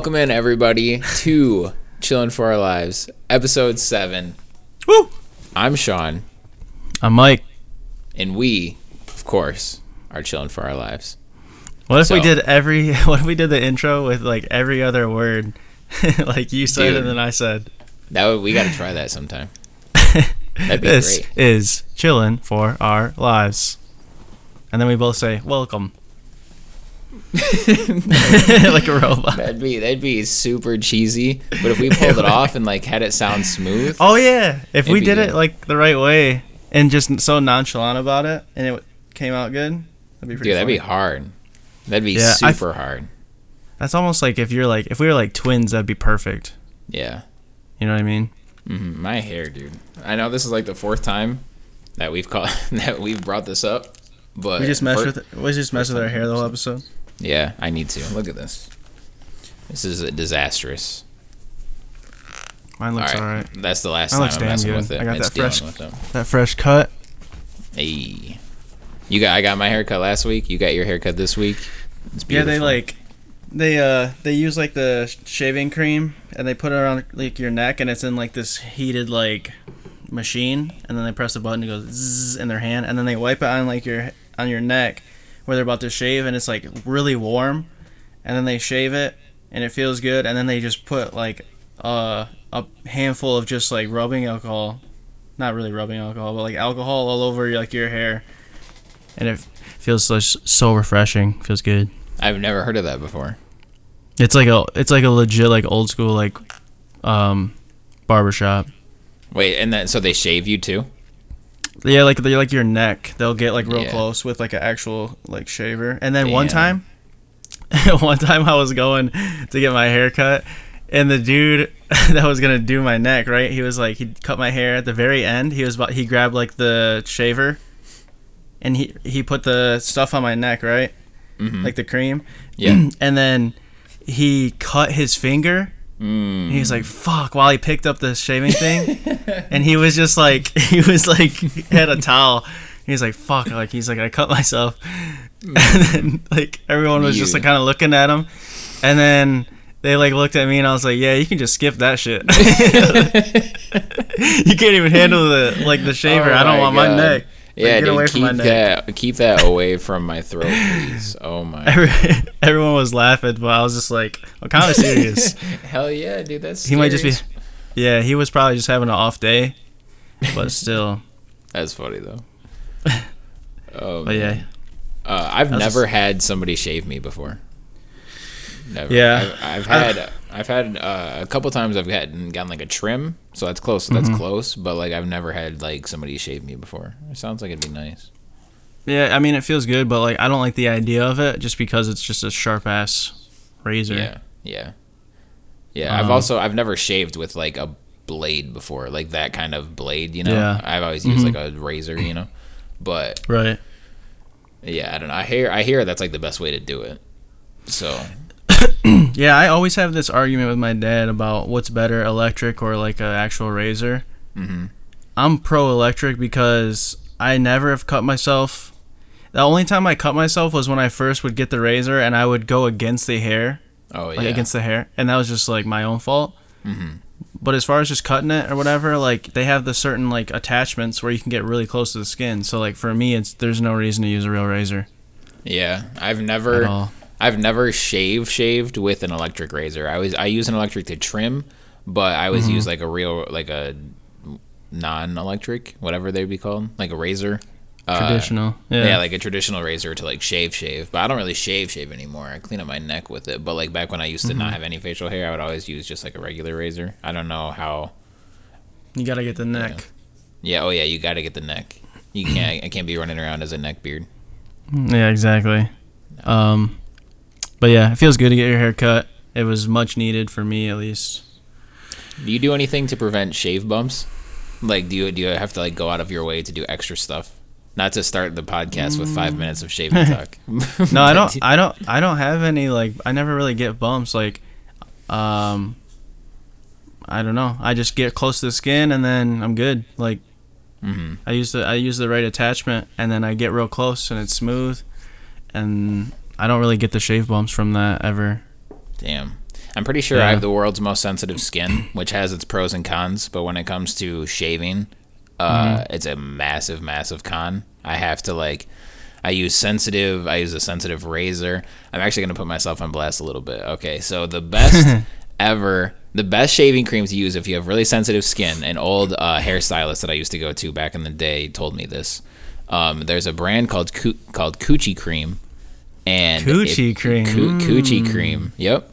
Welcome in everybody to Chilling for Our Lives, episode seven. Woo! I'm Sean, I'm Mike. and we, of course, are chilling for our lives. What if we So- did every? What if we did the intro with like every other word, like you said Dude. and then I said. That would, we got to try that sometime. That'd be this great. is chillin' for our lives, and then we both say welcome, like a robot. That'd be that'd be super cheesy. But if we pulled it off and like had it sound smooth, Oh yeah, if we did good. it like the right way and just so nonchalant about it, and it came out good, that'd be pretty. dude, that'd be hard. That'd be Yeah, super hard. That's almost like if you're like if we were like twins, that'd be perfect. Yeah. You know what I mean? hmm My hair, dude. I know this is like the fourth time that we've called that we've brought this up, but We just mess fir- with we just messed with our hair the whole episode. Yeah, I need to look at this. This is disastrous. Mine looks alright. That's the last That time I'm damn messing good. with it. I got It's that fresh- dealing with it. That fresh cut. Hey, you got I got my haircut last week. You got your haircut this week. It's Yeah, they like they uh they use like the shaving cream and they put it around like your neck and it's in like this heated like machine and then they press the button and it goes zzz in their hand and then they wipe it on like your on your neck where they're about to shave and it's like really warm and then they shave it and it feels good and then they just put like uh, a handful of just like rubbing alcohol not really rubbing alcohol but like alcohol all over like your hair and it feels so, so refreshing feels good I've never heard of that before. it's like a it's like a legit like old school like um barbershop. Wait, and then so they shave you too? Yeah, like they like your neck. They'll get like real Yeah. close with like an actual like shaver. And then one time one time I was going to get my hair cut and the dude that was gonna do my neck, right? He was like he cut my hair at the very end. He was about he grabbed like the shaver and he he put the stuff on my neck, right? Mhm. Like the cream. Yeah. and then he cut his finger Mm. And he was like, "Fuck!" While he picked up the shaving thing, and he was just like, he was like, had a towel. He was like, "Fuck!" Like he's like, "I cut myself," and then like everyone was just like kind of looking at him, and then they like looked at me, and I was like, "Yeah, you can just skip that shit. you can't even handle the like the shaver. Oh I don't want my neck. Yeah, dude, keep that keep that away from my throat, please. Oh my. Every, everyone was laughing, but I was just like, I'm kind of serious. Hell yeah, dude. That's he might just be, yeah, he was probably just having an off day, but still, That's funny though. Oh, but yeah. Uh, I've never just- had somebody shave me before. Never. Yeah. I've, I've had I've had uh, a couple times I've gotten gotten like a trim, so that's close. That's Mm-hmm. close, but like I've never had like somebody shave me before. It sounds like it'd be nice. Yeah, I mean it feels good, but like I don't like the idea of it just because it's just a sharp ass razor. Yeah, yeah, yeah. I've Um, also I've never shaved with like a blade before, like that kind of blade. You know, Yeah. I've always used Mhm. like a razor. You know, but Right. yeah, I don't know. I hear I hear that's like the best way to do it. So Yeah, I always have this argument with my dad about what's better, electric or like an actual razor. hmm I'm pro electric because I never have cut myself. The only time I cut myself was when I first would get the razor and I would go against the hair, oh like yeah, against the hair, and that was just like my own fault. hmm But as far as just cutting it or whatever, like they have the certain like attachments where you can get really close to the skin. So like for me, it's there's no reason to use a real razor yeah. I've never. I've never shave shaved with an electric razor. I was I use an electric to trim, but I always Mm-hmm. use like a real like a non-electric, whatever they'd be called, like a razor. Uh, Traditional. yeah. Yeah. like a traditional razor to like shave shave. But I don't really shave shave anymore. I clean up my neck with it. But like back when I used to Mm-hmm. not have any facial hair, I would always use just like a regular razor. I don't know how. you gotta get the neck. Yeah, oh yeah, you got to get the neck. You can't. I can't be running around as a neck beard. Yeah, exactly. Um, but yeah, it feels good to get your hair cut. It was much needed for me, at least. Do you do anything to prevent shave bumps? Like, do you do you have to like go out of your way to do extra stuff? Not to start the podcast with five minutes of shaving talk. No, I don't. I don't. I don't have any like. I never really get bumps. Like, um, I don't know. I just get close to the skin and then I'm good. Like, mm-hmm. I use the I use the right attachment and then I get real close and it's smooth, and I don't really get the shave bumps from that ever. Damn. I'm pretty sure I have the world's most sensitive skin, which has its pros and cons. But when it comes to shaving, uh, Mm-hmm. it's a massive, massive con. I have to like, I use sensitive. I use a sensitive razor. I'm actually gonna put myself on blast a little bit. Okay, so the best ever, the best shaving cream to use if you have really sensitive skin. An old uh, hairstylist that I used to go to back in the day told me this. Um, there's a brand called called Coochy Cream, and Coochie it- cream. Coo- Coochy Cream. Yep,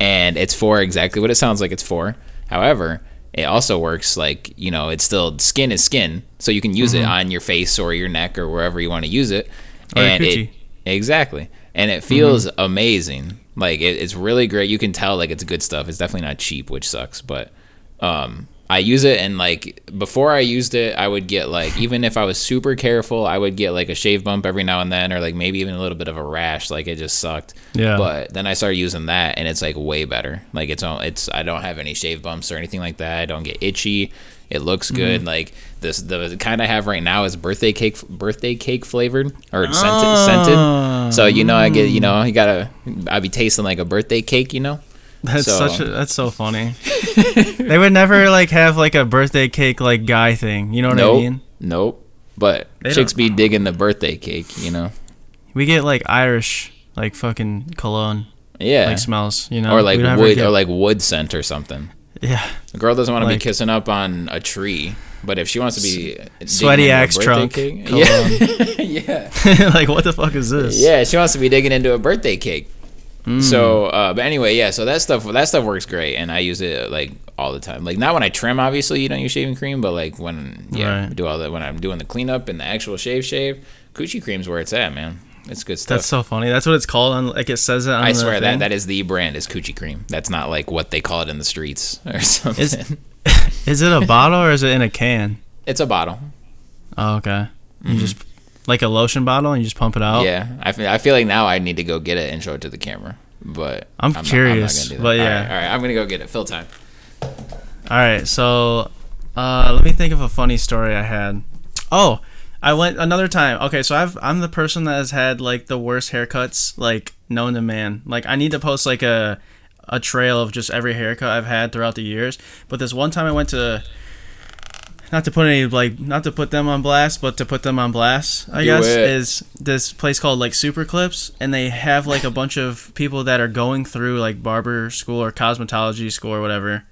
and it's for exactly what it sounds like it's for. However, it also works like you know it's still skin is skin, so you can use it on your face or your neck or wherever you want to use it. Or and coochie. it exactly, and it feels amazing. Like it, it's really great. You can tell like it's good stuff. It's definitely not cheap, which sucks, but um I use it and like before I used it, I would get like even if I was super careful, I would get like a shave bump every now and then or like maybe even a little bit of a rash, like it just sucked. Yeah. But then I started using that and it's like way better. Like it's all it's I don't have any shave bumps or anything like that. I don't get itchy. It looks good. Mm-hmm. Like this the kind I have right now is birthday cake birthday cake flavored or scented scented. So you know I get you know you gotta I'll be tasting like a birthday cake, you know. That's So- such a um, that's so funny. they would never like have like a birthday cake like guy thing. You know what nope, I mean? Nope. But They chicks be digging the birthday cake, you know. We get like Irish like fucking cologne Yeah. like smells. You know, or like wood get- or like wood scent or something. yeah, A girl doesn't want to Like- be kissing up on a tree, but if she wants to be sweaty axe trunk. cake- yeah, yeah. like what the fuck is this? Yeah, she wants to be digging into a birthday cake. Mm. So, uh, but anyway, yeah. So that stuff, that stuff works great, and I use it like all the time. Like not when I trim, obviously, you don't use shaving cream, but like when yeah, Right. do all that when I'm doing the cleanup and the actual shave, shave, coochy cream's where it's at, man. It's good stuff. That's so funny. That's what it's called. On like it says it. On I swear that that is the brand is coochy cream. That's not like what they call it in the streets or something. Is- Is it a bottle or is it in a can? it's a bottle. Oh, okay. You just like a lotion bottle and you just pump it out. Yeah, I feel, I feel like now I need to go get it and show it to the camera. But I'm not- curious, gonna do that. but yeah. right, all right, I'm gonna go get it. Fill time. All right, so uh, let me think of a funny story I had. Oh, I went another time. Okay, so I've I'm the person that has had like the worst haircuts like known to man. Like I need to post like a a trail of just every haircut I've had throughout the years. But this one time I went to not to put any like not to put them on blast, but to put them on blast, I Do guess, it. is this place called like Super Clips, and they have like a bunch of people that are going through like barber school or cosmetology school or whatever,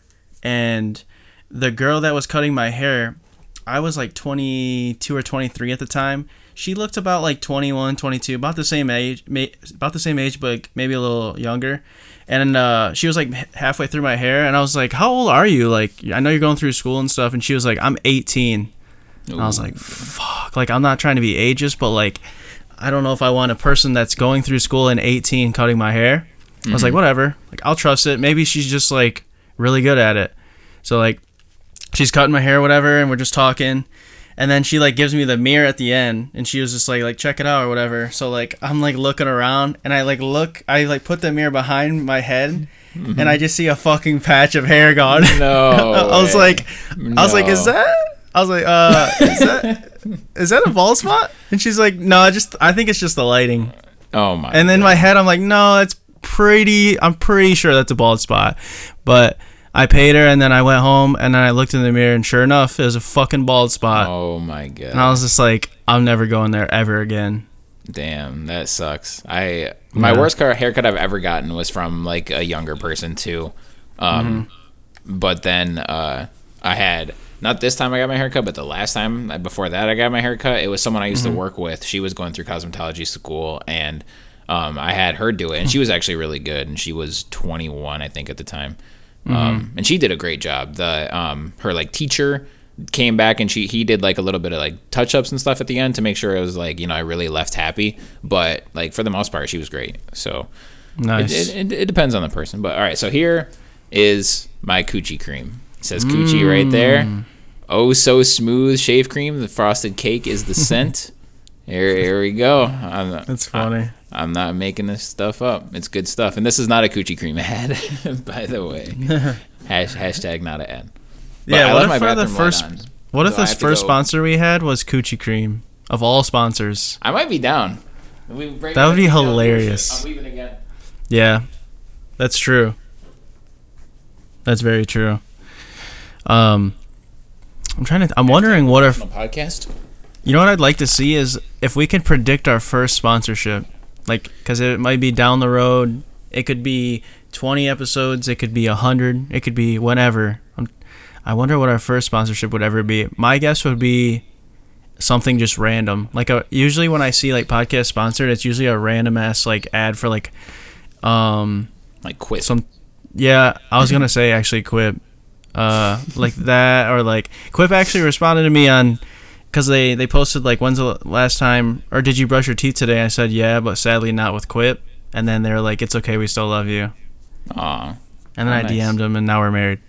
and the girl that was cutting my hair, I was like 22 or 23 at the time. She looked about like 21, 22, about the same age, about the same age, but maybe a little younger. And uh, she was like halfway through my hair, and I was like, "How old are you? Like, I know you're going through school and stuff." And she was like, "I'm 18." And I was like, "Fuck!" Like, I'm not trying to be ageist, but like, I don't know if I want a person that's going through school and 18 cutting my hair. I was like, whatever. Like, I'll trust it. Maybe she's just like really good at it. So like, she's cutting my hair, whatever, and we're just talking. And then she like gives me the mirror at the end, and she was just like like check it out or whatever. So like I'm like looking around, and I like look, I like put the mirror behind my head, and I just see a fucking patch of hair gone. No, I was like, I was like, is that? I was like, uh, is that? Is that a bald spot? And she's like, no, I just I think it's just the lighting. Oh my. And then God. my head, I'm like, no, that's pretty. I'm pretty sure that's a bald spot. But I paid her, and then I went home, and then I looked in the mirror, and sure enough, it was a fucking bald spot. Oh my god. And I was just like, I'm never going there ever again. Damn, that sucks. I my Yeah. worst car haircut I've ever gotten was from like a younger person too. Um, Mm-hmm. but then uh, I had not this time I got my haircut, but the last time uh, before that I got my haircut, it was someone I used Mm-hmm. to work with. She was going through cosmetology school, and um, I had her do it, and she was actually really good. And she was 21, I think, at the time. Mm-hmm. Um, and she did a great job. The um, her like teacher came back and she he did like a little bit of like touch ups and stuff at the end to make sure it was like you know I really left happy. But like for the most part, she was great. So Nice. it, it, it depends on the person. But all right, so here is my coochy cream. It says coochie right there. Mm. Oh, so smooth shave cream. The frosted cake is the scent. Here, here we go. I'm not, that's funny. I'm not making this stuff up. It's good stuff. And this is not a coochy cream ad, by the way. Hash, hashtag not an ad. But yeah. I What if the first? on, What if so this first sponsor we had was Coochy Cream of all sponsors? I might be down. We That would be hilarious. I'm leaving again. Yeah, that's true. That's very true. Um, I'm trying to. I'm wondering what if a podcast. You know what I'd like to see is if we can predict our first sponsorship, like because it might be down the road. It could be 20 episodes. It could be 100. It could be whatever. I'm, I wonder what our first sponsorship would ever be. My guess would be something just random. Like a, usually when I see like podcast sponsored, it's usually a random ass like ad for like um Like quit. some yeah i was gonna say actually quip uh like that or like quip actually responded to me on because they they posted like when's the last time or did you brush your teeth today i said yeah but sadly not with quip and then they're like it's okay we still love you Aw, and then i nice. dm'd them and now we're married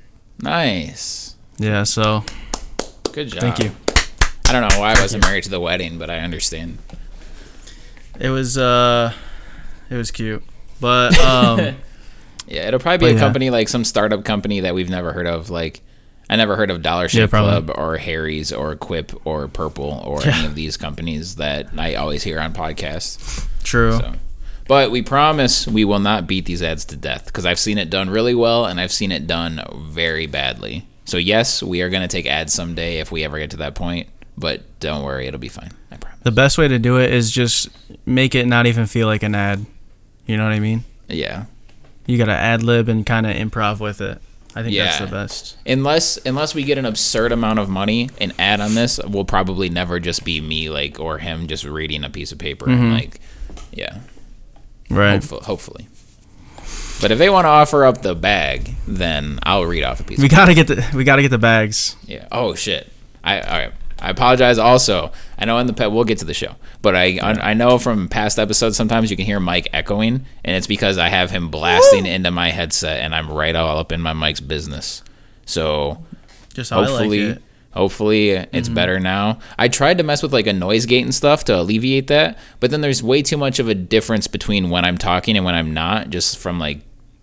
nice. yeah so Good job. thank you I don't know why I wasn't married to the wedding, but I understand. it was uh it was cute but um Yeah, it'll probably be a yeah. company like some startup company that we've never heard of. Like, I never heard of Dollar Shave Yeah. Club or Harry's or Quip or Purple or Yeah. any of these companies that I always hear on podcasts. true So, but we promise we will not beat these ads to death because I've seen it done really well and I've seen it done very badly. So yes, we are going to take ads someday if we ever get to that point. But don't worry, it'll be fine. I promise. the best way to do it is just make it not even feel like an ad you know what i mean Yeah. you gotta ad lib and kind of improv with it. I think that's the best. Unless unless we get an absurd amount of money and ad on this, will probably never just be me like or him just reading a piece of paper and Mhm. like yeah. Right. Hopefully, hopefully. But if they want to offer up the bag, then I'll read off a piece. We of gotta get the we gotta get the bags. Yeah. Oh shit. I all right. I apologize. Also, I know in the pet we'll get to the show, but I I know from past episodes sometimes you can hear Mike echoing, and it's because I have him blasting into my headset, and I'm right all up in my mic's business. So Just hopefully, like it. hopefully it's better now. I tried to mess with like a noise gate and stuff to alleviate that, but then there's way too much of a difference between when I'm talking and when I'm not, just from like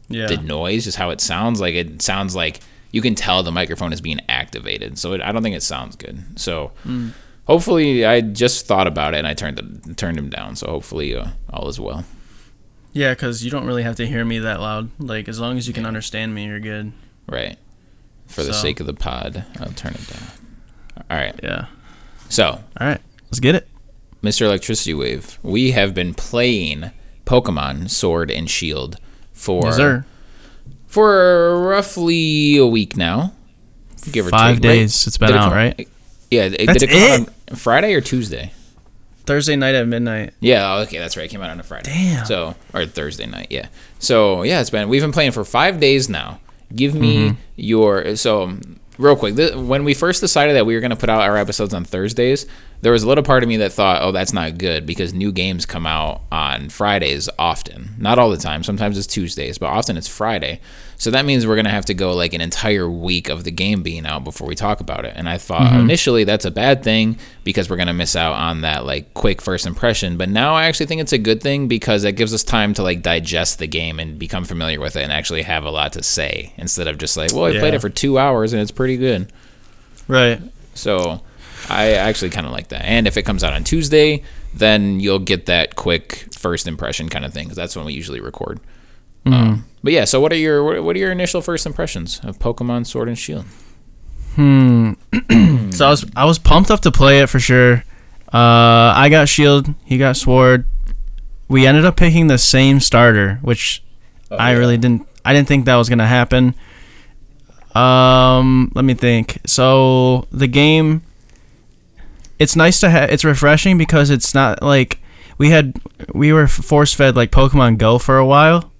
Yeah. the noise, just how it sounds. Like it sounds like you can tell the microphone is being activated. So it, I don't think it sounds good. So Hmm. Hopefully, I just thought about it and I turned it, turned him down. So hopefully, uh, all is well. Yeah, because you don't really have to hear me that loud. Like as long as you can understand me, you're good. Right. For the sake of the pod, I'll turn it down. All right. Yeah. So, All right. Let's get it. Mr. Electricity Wave, we have been playing Pokemon Sword and Shield for Yes, for roughly a week now, give or Five take. days it's been Did out, come- right? Yeah, it, That's did it come it? out on Friday or Tuesday? Thursday night at midnight. Yeah, okay, that's right. It came out on a Friday. Damn. So or Thursday night, yeah. So yeah, it's been we've been playing for five days now. Give me Mm-hmm. your so real quick. Th- when we first decided that we were going to put out our episodes on Thursdays, there was a little part of me that thought, "Oh, that's not good," because new games come out on Fridays often. Not all the time. Sometimes it's Tuesdays, but often it's Friday. So that means we're going to have to go like an entire week of the game being out before we talk about it. And I thought Mm-hmm. initially that's a bad thing because we're going to miss out on that like quick first impression. But now I actually think it's a good thing because it gives us time to like digest the game and become familiar with it and actually have a lot to say instead of just like, well, I played it for two hours and it's pretty good. Right. So I actually kind of like that. And if it comes out on Tuesday, then you'll get that quick first impression kind of thing because that's when we usually record. Mm-hmm. Um, but yeah, so what are your what what are your initial first impressions of Pokemon Sword and Shield? Hmm. so I was I was pumped up to play it for sure. Uh, I got Shield. He got Sword. We ended up picking the same starter, which I really didn't. I didn't think that was gonna happen. Um, let me think. So the game, it's nice to have. It's refreshing because it's not like we had. We were force fed like Pokemon Go for a while,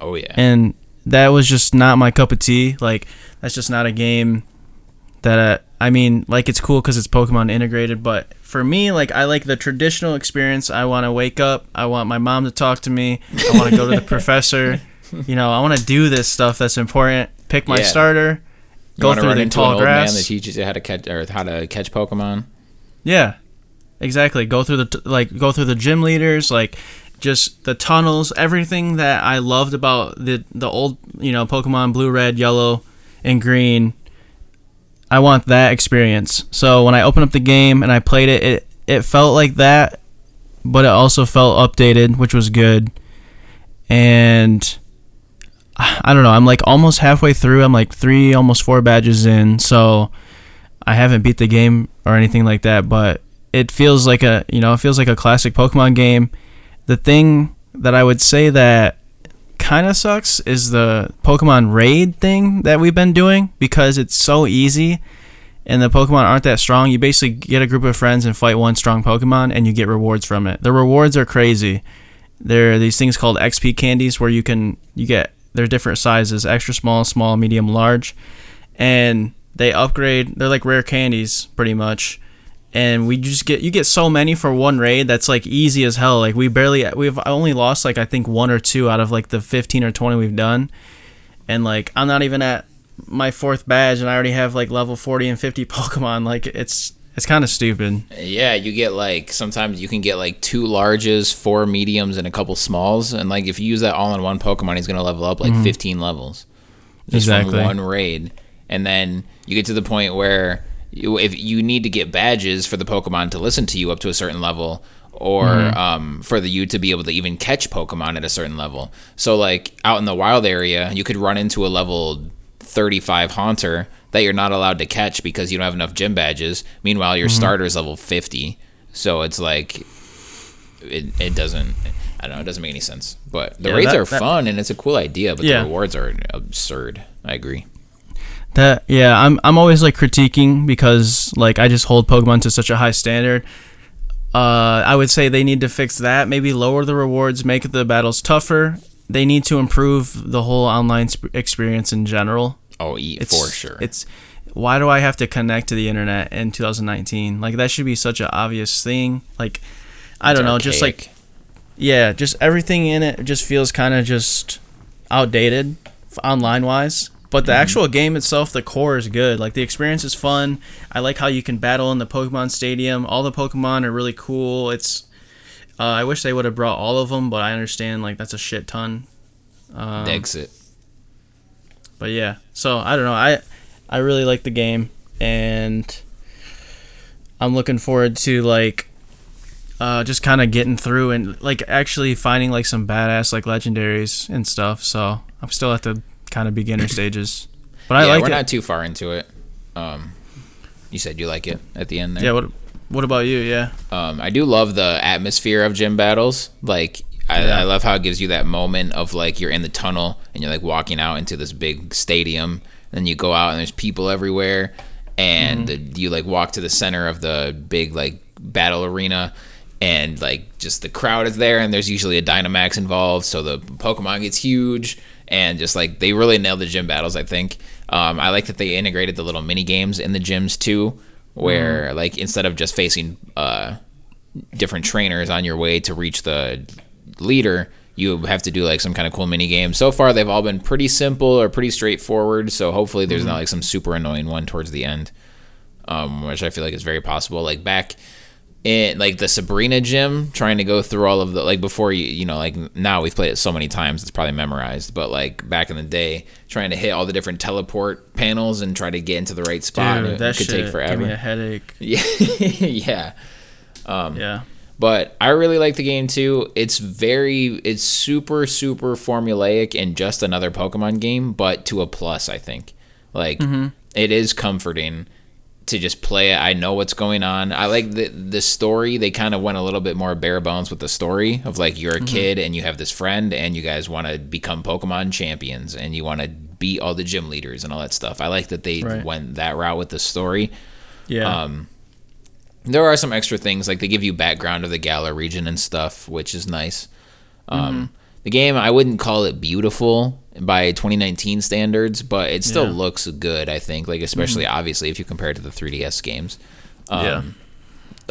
Oh yeah, and that was just not my cup of tea. Like that's just not a game that uh, I mean, like it's cool because it's Pokemon integrated, but for me, like I like the traditional experience. I want to wake up. I want my mom to talk to me. I want to go to the professor. You know, I want to do this stuff that's important. Pick my Yeah. starter. you Go want to through run the tall old man that teaches you how to catch or how to catch Pokemon. Yeah, exactly. Go through the t- like go through the gym leaders, like just the tunnels, everything that I loved about the the old you know Pokemon Blue, Red, Yellow, and Green. I want that experience. So when I opened up the game and I played it, it it felt like that, but it also felt updated, which was good. And I don't know. I'm like almost halfway through. I'm like three, almost four badges in. So I haven't beat the game or anything like that, but it feels like a you know it feels like a classic Pokemon game. The thing that I would say that kind of sucks is the Pokemon raid thing that we've been doing because it's so easy and the Pokemon aren't that strong. You basically get a group of friends and fight one strong Pokemon and you get rewards from it. The rewards are crazy. There are these things called XP candies where you can you get they're different sizes, extra small, small, medium, large. And they upgrade, they're like rare candies pretty much. And we just get you get so many for one raid that's like easy as hell. Like we barely we've only lost like i think one or two out of like the 15 or 20 we've done. And like i'm not even at my fourth badge and i already have like level 40 and 50 pokemon. Like it's it's kind of stupid. Yeah you get like sometimes you can get like two larges four mediums and a couple smalls. And like if you use that all in one pokemon he's gonna level up like mm-hmm. 15 levels just exactly. from one raid and then you get to the point where if you need to get badges for the Pokemon to listen to you up to a certain level, or mm-hmm. um, for the you to be able to even catch Pokemon at a certain level. So like out in the wild area, you could run into a level 35 Haunter that you're not allowed to catch because you don't have enough gym badges. Meanwhile, your mm-hmm. starter is level 50. So it's like it, it doesn't I don't know, it doesn't make any sense. But the yeah, raids that, are that, fun and it's a cool idea, but yeah. the rewards are absurd. I agree. That yeah, I'm I'm always like critiquing because like I just hold Pokemon to such a high standard. Uh, I would say they need to fix that. Maybe lower the rewards, make the battles tougher. They need to improve the whole online sp- experience in general. Oh, it's, for sure. It's why do I have to connect to the internet in 2019? Like that should be such an obvious thing. Like I don't know, archaic. just like yeah, just everything in it just feels kind of just outdated online wise. But the mm-hmm. actual game itself, the core is good. Like the experience is fun. I like how you can battle in the Pokemon Stadium. All the Pokemon are really cool. It's uh, I wish they would have brought all of them, but I understand like that's a shit ton. Um, Exit. But yeah, so I don't know. I I really like the game, and I'm looking forward to like uh, just kind of getting through and like actually finding like some badass like legendaries and stuff. So I'm still at the kind of beginner stages. But I yeah, like we're it. not too far into it. Um, you said you like it at the end there. Yeah. What What about you? Yeah. Um, I do love the atmosphere of gym battles. Like I, yeah. I love how it gives you that moment of like you're in the tunnel and you're like walking out into this big stadium. And then you go out and there's people everywhere, and mm-hmm. the, you like walk to the center of the big like battle arena, and like just the crowd is there, and there's usually a Dynamax involved, so the Pokemon gets huge and just like they really nailed the gym battles. I think um, I like that they integrated the little mini games in the gyms too, where mm. like instead of just facing uh, different trainers on your way to reach the leader, you have to do like some kind of cool mini game. So far, they've all been pretty simple or pretty straightforward. So hopefully, there's mm-hmm. not like some super annoying one towards the end, um, which I feel like is very possible. Like back in like the Sabrina gym, trying to go through all of the like before you you know like now we've played it so many times it's probably memorized, but like back in the day, trying to hit all the different teleport panels and try to get into the right spot, Dude, that could take forever. Give me a headache. Yeah, yeah, um, yeah. But I really like the game too. It's very, it's super, super formulaic and just another Pokemon game, but to a plus, I think. Like, mm-hmm. it is comforting to just play it. I know what's going on. I like the the story. They kind of went a little bit more bare bones with the story of like you're a mm-hmm. kid and you have this friend and you guys want to become Pokemon champions and you want to beat all the gym leaders and all that stuff. I like that they right. went that route with the story. Yeah. Um, there are some extra things like they give you background of the Galar region and stuff, which is nice. Um, mm-hmm. The game I wouldn't call it beautiful by 2019 standards, but it still yeah. looks good. I think, like especially mm-hmm. obviously if you compare it to the 3DS games. Um, yeah.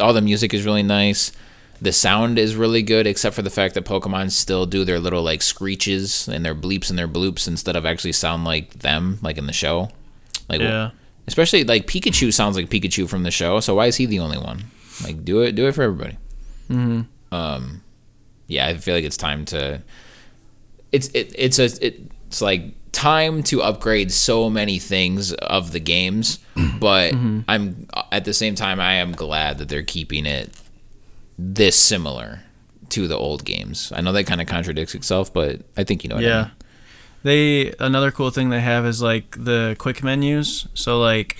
All the music is really nice. The sound is really good, except for the fact that Pokemon still do their little like screeches and their bleeps and their bloops instead of actually sound like them, like in the show. Like, yeah. Especially like Pikachu sounds like Pikachu from the show, so why is he the only one? Like, do it, do it for everybody. Mm-hmm. Um, yeah, I feel like it's time to. It's it, it's a it, it's like time to upgrade so many things of the games, but mm-hmm. I'm at the same time I am glad that they're keeping it this similar to the old games. I know that kind of contradicts itself, but I think you know what yeah. I mean. They another cool thing they have is like the quick menus. So like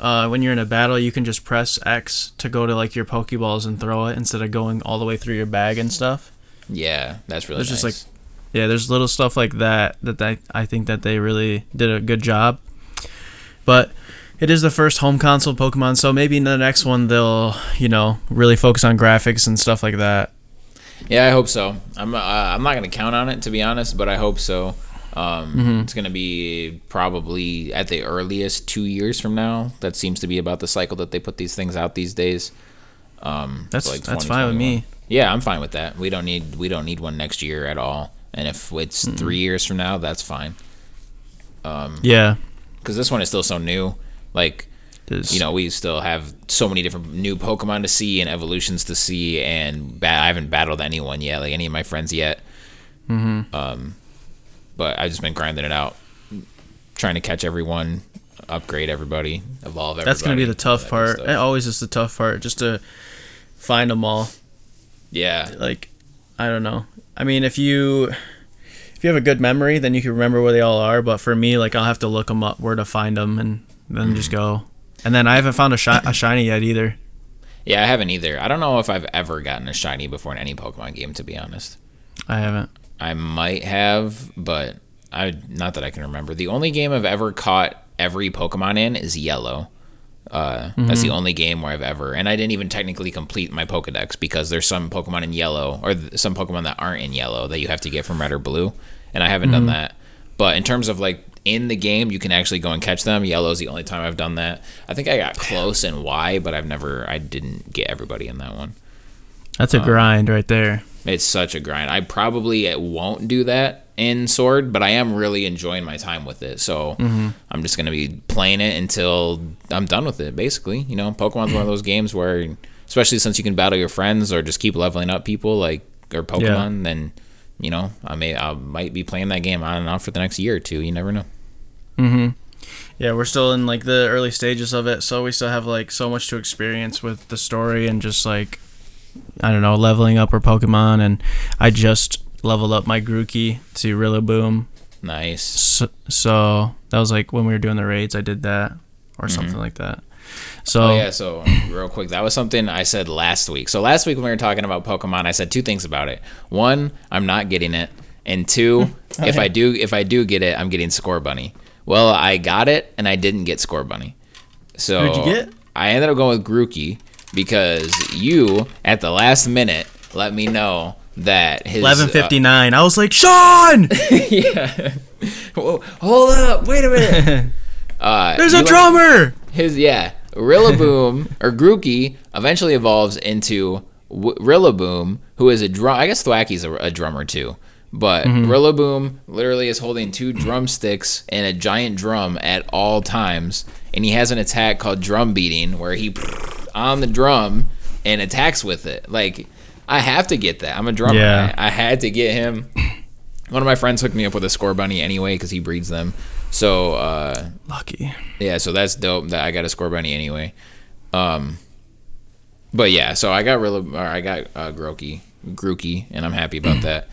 uh, when you're in a battle, you can just press X to go to like your Pokeballs and throw it instead of going all the way through your bag and stuff. Yeah, that's really There's nice. just like yeah, there's little stuff like that that I, I think that they really did a good job. But it is the first home console Pokemon, so maybe in the next one they'll you know really focus on graphics and stuff like that. Yeah, I hope so. I'm uh, I'm not gonna count on it to be honest, but I hope so. Um, Mm-hmm. It's gonna be probably at the earliest two years from now. That seems to be about the cycle that they put these things out these days. Um, That's so, like, that's fine with me. Yeah, I'm fine with that. We don't need we don't need one next year at all. And if it's three years from now, that's fine. Yeah, Because this one is still so new. Like you know, we still have so many different new Pokemon to see and evolutions to see, and ba- I haven't battled anyone yet, like any of my friends yet. Mm-hmm. Um, but I've just been grinding it out, trying to catch everyone, upgrade everybody, evolve everybody. that's gonna be the tough part. It always is the tough part, just to find them all. Yeah, like I don't know. I mean, if you if you have a good memory, then you can remember where they all are. But for me, like I'll have to look them up, where to find them, and then just mm-hmm. go. And then I haven't found a, shi- a shiny yet either. yeah, I haven't either. I don't know if I've ever gotten a shiny before in any Pokemon game, to be honest. I haven't. I might have, but I not that I can remember. The only game I've ever caught every Pokemon in is Yellow. Uh, That's the mm-hmm. only game where I've ever, and I didn't even technically complete my Pokedex because there's some Pokemon in Yellow or th- some Pokemon that aren't in Yellow that you have to get from Red or Blue, and I haven't done mm-hmm. that. But in terms of like in the game, you can actually go and catch them. Yellow's the only time I've done that. I think I got close in Y, but I've never, I didn't get everybody in that one. That's a um, grind right there. It's such a grind. I probably won't do that in Sword, but I am really enjoying my time with it. So mm-hmm. I'm just gonna be playing it until I'm done with it. Basically, you know, Pokemon's one of those games where, especially since you can battle your friends or just keep leveling up people like or Pokemon, then you know I may I might be playing that game on and off for the next year or two. You never know. Mm-hmm. Yeah, we're still in like the early stages of it, so we still have like so much to experience with the story and just like I don't know, leveling up our Pokemon. And I just leveled up my Grookey to Rillaboom. Nice. So, so that was like when we were doing the raids, I did that or mm-hmm. something like that. So Oh yeah, so um, real quick, that was something I said last week. So last week when we were talking about Pokemon, I said two things about it. One, I'm not getting it, and two, oh, if I do, if I do get it, I'm getting Scorbunny. Well, I got it, and I didn't get Scorbunny. So Who'd you get? I ended up going with Grookey because you, at the last minute, let me know that his uh, eleven fifty nine. I was like, Sean, yeah. Whoa, hold up, wait a minute. Uh, there's a let- drummer. his yeah, Rillaboom or Grookey eventually evolves into w- Rillaboom, who is a drum. I guess Thwackey's a, a drummer too, but Rillaboom literally is holding two drumsticks and a giant drum at all times, and he has an attack called Drum Beating, where he on the drum and attacks with it. Like I have to get that. I'm a drummer. Yeah. I, I had to get him. One of my friends hooked me up with a scorbunny anyway because he breeds them. So uh, Lucky. yeah, so that's dope that I got a scorbunny anyway. Um, but yeah, so I got Rilla, or I got uh, Grookey, Grookey, and I'm happy about that.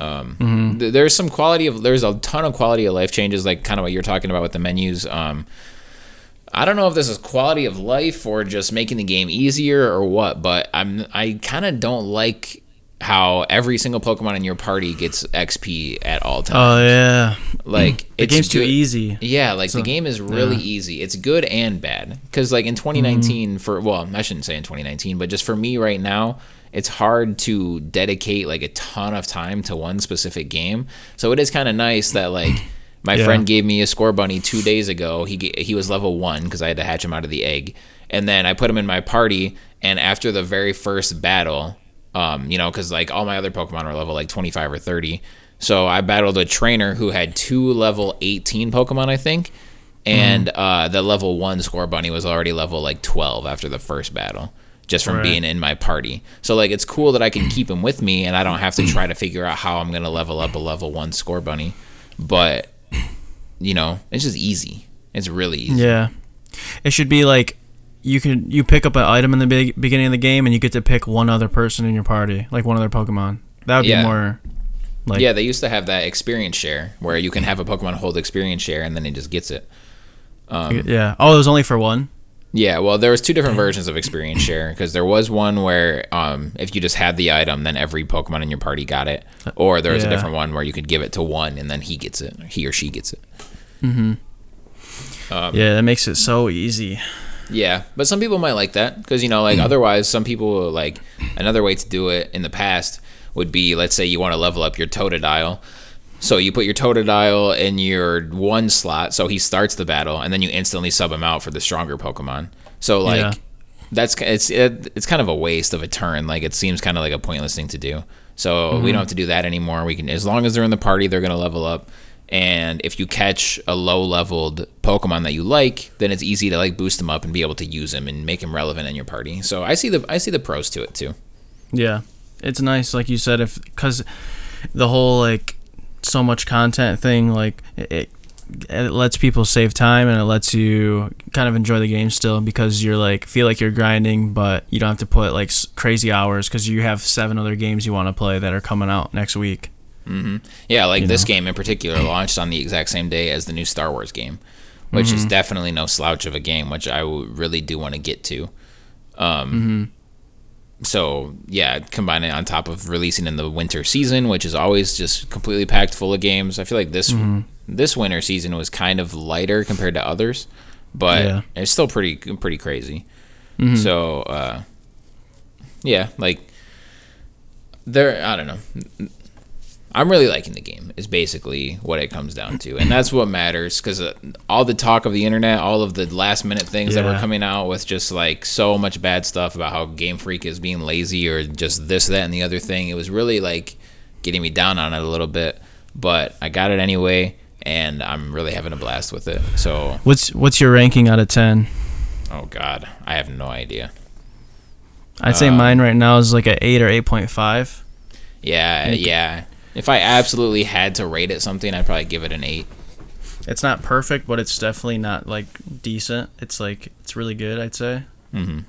Um, th- there's some quality of there's a ton of quality of life changes, like kind of what you're talking about with the menus. Um, I don't know if this is quality of life or just making the game easier or what, but I'm I kind of don't like how every single Pokemon in your party gets XP at all times. Oh yeah, like the it's game's too good- easy. yeah, like the game is really easy. It's good and bad. Because like in 2019, for well, I shouldn't say in 2019, but just for me right now, it's hard to dedicate like a ton of time to one specific game. So it is kind of nice that like my Yeah. friend gave me a scorbunny two days ago. He he was level one because I had to hatch him out of the egg, and then I put him in my party. And after the very first battle, um, you know, because like all my other Pokemon were level like 25 or 30. So I battled a trainer who had two level 18 Pokemon, I think, and uh, the level one scorbunny was already level like 12 after the first battle, just from Right. being in my party. So like it's cool that I can keep him with me, and I don't have to try to figure out how I'm gonna level up a level one scorbunny. But you know, it's just easy. It's really easy. Yeah, it should be like you can you pick up an item in the big, beginning of the game and you get to pick one other person in your party, like one other Pokemon. That would Yeah. be more Like yeah, they used to have that experience share where you can have a Pokemon hold experience share and then it just gets it. Um, yeah. Oh, it was only for one. Yeah, well, there was two different versions of experience share because there was one where um, if you just had the item, then every Pokemon in your party got it, or there was a different one where you could give it to one and then he gets it, or he or she gets it. Um, yeah, that makes it so easy. Yeah, but some people might like that because you know, like otherwise, some people like another way to do it in the past would be, let's say you want to level up your Totodile, so you put your Totodile in your one slot, so he starts the battle, and then you instantly sub him out for the stronger Pokemon. So like, Yeah. that's it's it, it's kind of a waste of a turn. Like it seems kind of like a pointless thing to do. So we mm-hmm. don't have to do that anymore. We can, as long as they're in the party, they're gonna level up. And if you catch a low leveled Pokemon that you like, then it's easy to like boost them up and be able to use him and make him relevant in your party. So I see the I see the pros to it too. Yeah, it's nice, like you said, if because the whole like so much content thing, like it, it, it lets people save time and it lets you kind of enjoy the game still because you're like feel like you're grinding, but you don't have to put like crazy hours because you have seven other games you want to play that are coming out next week. Yeah, like You this know? game in particular launched on the exact same day as the new Star Wars game, which Mm-hmm. is definitely no slouch of a game, which i really do want to get to. Um, So yeah, combine it on top of releasing in the winter season, which is always just completely packed full of games. I feel like this Mm-hmm. this winter season was kind of lighter compared to others, but Yeah. it's still pretty pretty crazy. Mhm. So uh, yeah, like there, I don't know. I'm really liking the game. Is basically what it comes down to, and that's what matters. Because uh, all the talk of the internet, all of the last minute things that were coming out with just like so much bad stuff about how Game Freak is being lazy or just this, that, and the other thing. It was really like getting me down on it a little bit. But I got it anyway, and I'm really having a blast with it. So, What's what's your ranking out of ten? oh god, I have no idea. I'd say Um, mine right now is like an eight or eight point five. Yeah, yeah. If I absolutely had to rate it something, I'd probably give it an eight. It's not perfect, but it's definitely not like decent. It's like it's really good. I'd say. hmm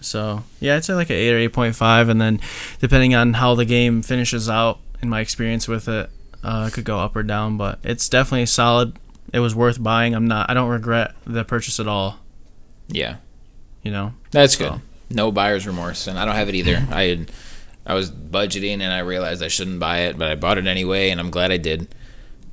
So yeah, I'd say like an eight or eight point five, and then depending on how the game finishes out, in my experience with it, uh, it could go up or down. But it's definitely solid. It was worth buying. I'm not. I don't regret the purchase at all. Yeah, You know. that's So- good. No buyer's remorse, and I don't have it either. I I was budgeting, and I realized I shouldn't buy it, but I bought it anyway, and I'm glad I did.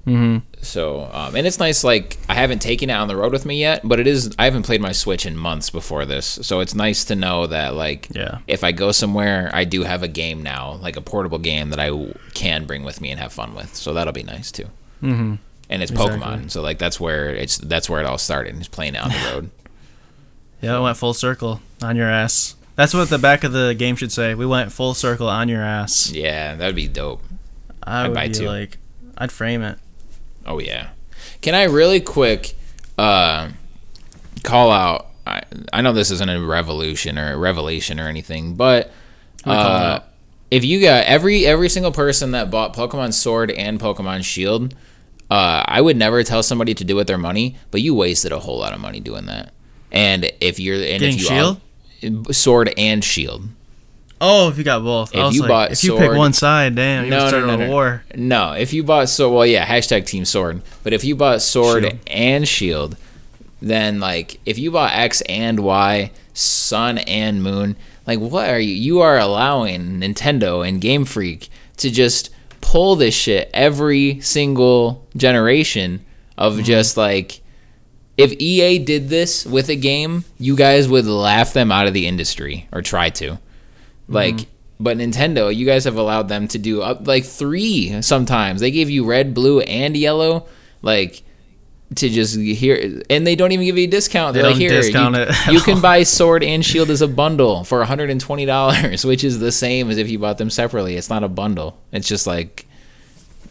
hmm So, um, and it's nice. Like I haven't taken it on the road with me yet, but it is. I haven't played my Switch in months before this, so it's nice to know that like Yeah. if I go somewhere, I do have a game now, like a portable game that I can bring with me and have fun with. So that'll be nice too. hmm And it's Exactly. Pokemon, so like that's where it's that's where it all started. Is playing it on the road. Yeah, it went full circle on your ass. That's what the back of the game should say. We went full circle on your ass. yeah, that would be dope. I I'd would buy be two. like, I'd frame it. Oh yeah. Can I really quick uh, call out? I, I know this isn't a revolution or a revelation or anything, but We'll call it uh, if you got every every single person that bought Pokemon Sword and Pokemon Shield, uh, I would never tell somebody to do with their money, but you wasted a whole lot of money doing that. And if you're and Getting if you Shield? Sword and Shield. Oh, if you got both. If you like, bought if you pick one side, damn, you No, no, no, no, a no. war. No, if you bought so well, yeah, hashtag Team Sword. But if you bought Sword Shield. and Shield, then like if you bought X and Y, Sun and Moon, like what are you? You are allowing Nintendo and Game Freak to just pull this shit every single generation of Mm-hmm. just like. If EA did this with a game, you guys would laugh them out of the industry or try to. Like, Mm-hmm. but Nintendo, you guys have allowed them to do up like three sometimes. They gave you red, blue, and yellow, like to just here, and they don't even give you a discount. They They're like, don't here, discount you, it you can buy Sword and Shield as a bundle for $120, which is the same as if you bought them separately. It's not a bundle. It's just like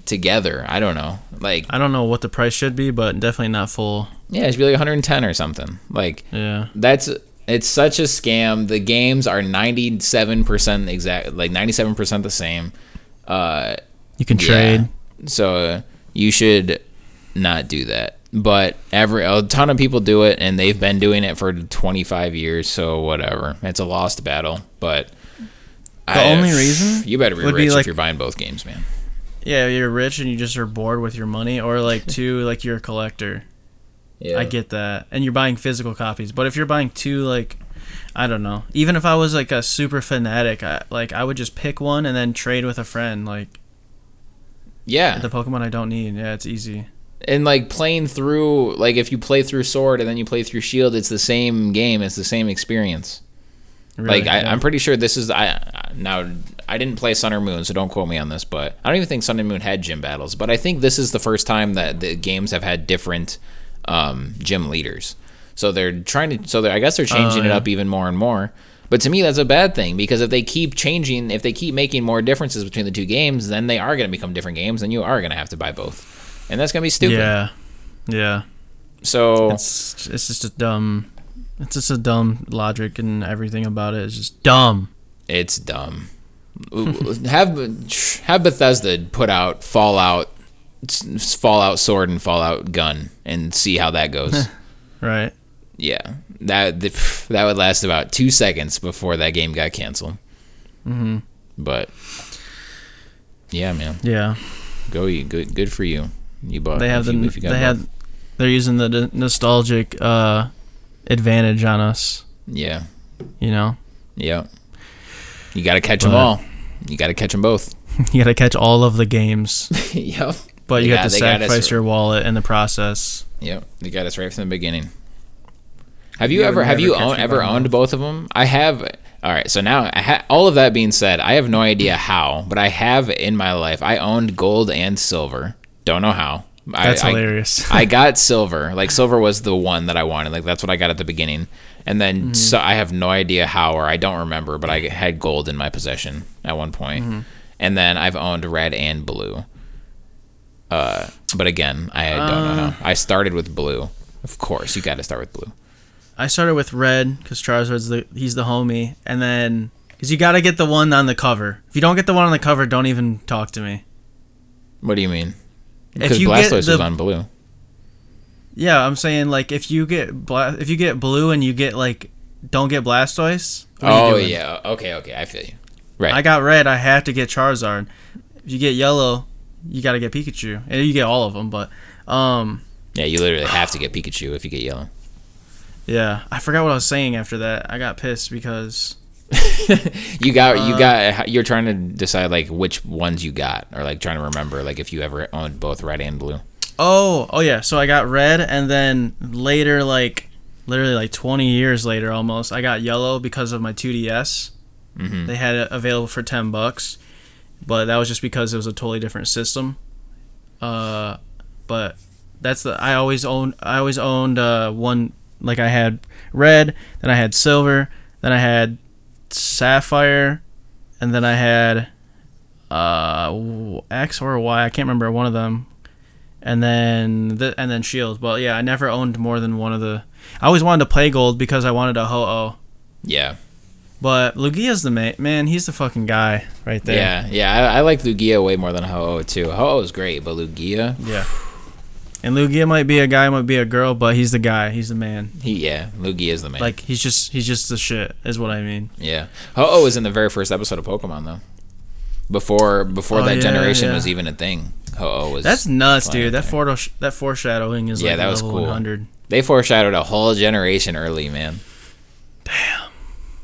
together. I don't know. Like, I don't know what the price should be, but definitely not full. yeah, it should be like 110 or something. Like, Yeah. that's it's such a scam. The games are 97% exact, like 97% the same. Uh, You can yeah. trade. So uh, you should not do that. But every a ton of people do it, and they've been doing it for 25 years. So whatever, it's a lost battle. But The only reason you better be rich be if you're buying both games, man. Yeah, you're rich and you just are bored with your money, or like two, like you're a collector. Yeah. I get that, and you're buying physical copies. But if you're buying two, like, I don't know. Even if I was like a super fanatic, I, like I would just pick one and then trade with a friend. Like Yeah. the Pokemon I don't need. Yeah, it's easy. and like playing through like if you play through sword and then you play through shield it's the same game it's the same experience Really. like I, i'm pretty sure this is i now i didn't play sun or moon so don't quote me on this but i don't even think sun and moon had gym battles but i think this is the first time that the games have had different um, gym leaders so they're trying to so they're, i guess they're changing it yeah. up even more and more but to me that's a bad thing because if they keep changing if they keep making more differences between the two games then they are going to become different games and you are going to have to buy both and that's going to be stupid Yeah, yeah. so It's it's just a dumb. It's just a dumb logic and everything about it is just dumb. It's dumb. have have Bethesda put out Fallout, Fallout Sword and Fallout Gun, and see how that goes. Right. yeah, that that would last about two seconds before that game got canceled. Mm-hmm. But yeah, man, Yeah. go you. Good, good for you. You bought. They have the you, you they had they're using the d- nostalgic uh advantage on us. Yeah, You know, yeah. You got to catch them all. You got to catch them both. you got to catch all of the games, yep. but you They have got- to got sacrifice your wallet in the process. Yep, they got us right from the beginning. Have you, You ever have you own, ever owned mouth. both of them? I have. All right, so now I ha- all of that being said, I have no idea how, but I have in my life. I owned gold and silver. Don't know how. That's I, I- hilarious. I got silver. Like silver was the one that I wanted. Like that's what I got at the beginning. And then Mm-hmm. so I have no idea how or I don't remember, but I had gold in my possession at one point. Mm-hmm. And then I've owned red and blue. Uh, but again, I don't know Uh. how. I started with blue. Of course, you got to start with blue. I started with red because Charizard's the he's the homie, and then because you got to get the one on the cover. If you don't get the one on the cover, don't even talk to me. What do you mean? Because Blastoise get was on blue. Yeah, I'm saying like if you get bla- if you get blue and you get like don't get Blastoise. you Oh yeah. Okay. Okay. I feel you. Right. I got red. I have to get Charizard. If you get yellow, you got to get Pikachu. And you get all of them, but um, yeah. You literally have to get Pikachu if you get yellow. yeah, I forgot what I was saying after that. I got pissed because You got. you Uh, got. You're trying to decide like which ones you got, or like trying to remember like if you ever owned both red and blue. Oh oh yeah, so I got red, and then later like literally like 20 years later almost, I got yellow because of my 2DS. Mm-hmm. They had it available for 10 bucks, but that was just because it was a totally different system. Uh, but that's the I always owned I always owned uh one like I had red, then I had silver, then I had sapphire, and then I had uh X or Y, I can't remember one of them. And then the, and then shield. But yeah, I never owned more than one of the I always wanted to play gold because I wanted a ho-oh. Yeah. But Lugia's the man. Man, he's the fucking guy right there. Yeah. Yeah. I, I like Lugia way more than Ho-Oh too. Ho-Oh is great, but Lugia, Yeah. And Lugia might be a guy, might be a girl, but he's the guy. He's the man. he yeah, Lugia is the man. Like he's just he's just the shit, is what I mean. Yeah. Ho-Oh was in the very first episode of Pokemon though. Before before Oh, that yeah, generation yeah. was even a thing. Ho-Oh was That's nuts, dude. That there. photo that foreshadowing is Yeah, like that was cool. 100. They foreshadowed a whole generation early, man. Damn.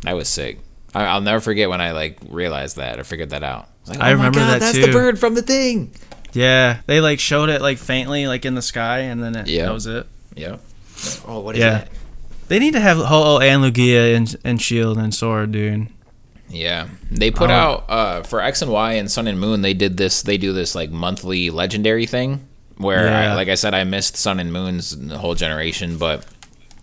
That was sick. I, I'll never forget when I like realized that or figured that out. was like, I "Oh my remember God, that that's the bird from the thing. Yeah, they like showed it like faintly like in the sky and then it, Yeah. that was it. Yeah. Oh, what is Yeah. that? They need to have Ho-Oh and Lugia and, and Shield and Sword, dude. Yeah, they put Oh. out uh, for X and Y and Sun and Moon. They did this. They do this like monthly legendary thing where, I, like I said, I missed Sun and Moon's whole generation, but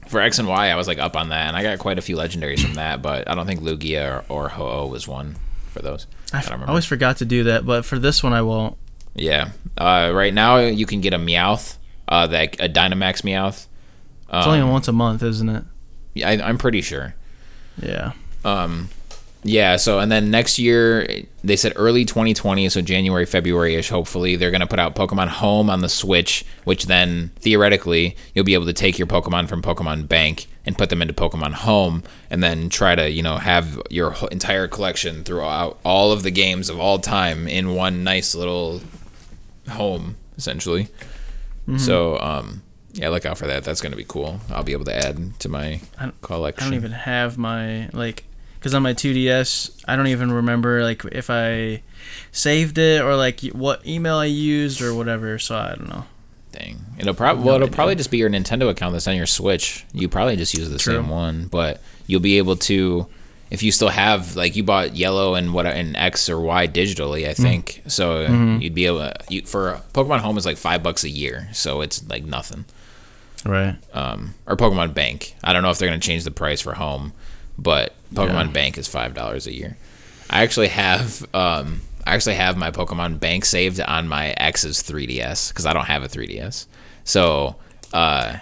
for X and Y, I was like up on that, and I got quite a few legendaries from that. But I don't think Lugia or, or Ho-Oh was one for those. I, I f- I always forgot to do that, but for this one I won't. Yeah. Uh, right now, you can get a Meowth, uh, that a Dynamax Meowth. It's only Um, once a month, isn't it? I, I'm pretty sure. Yeah. Um, yeah. So and then next year they said early 2020, so January, February ish. Hopefully they're gonna put out Pokemon Home on the Switch, which then theoretically you'll be able to take your Pokemon from Pokemon Bank and put them into Pokemon Home, and then try to you know have your entire collection throughout all of the games of all time in one nice little home essentially. Mm-hmm. So um, yeah, look out for that. That's gonna be cool. I'll be able to add to my I collection. I don't even have my like because on my 2ds I don't even remember like if I saved it or like what email I used or whatever. So I don't know. thing. It'll probably well, it'll probably just be your Nintendo account that's on your Switch. You probably just use the True. same one, but you'll be able to if you still have like you bought yellow and what and X or Y digitally, I think. So Mm-hmm. you'd be able to, you, for Pokemon Home is like five bucks a year, so it's like nothing. Right. Um, or Pokemon Bank. I don't know if they're gonna change the price for Home, but Pokemon Yeah. Bank is five dollars a year. I actually have um, I actually have my Pokemon Bank saved on my ex's 3DS because I don't have a 3DS. So uh,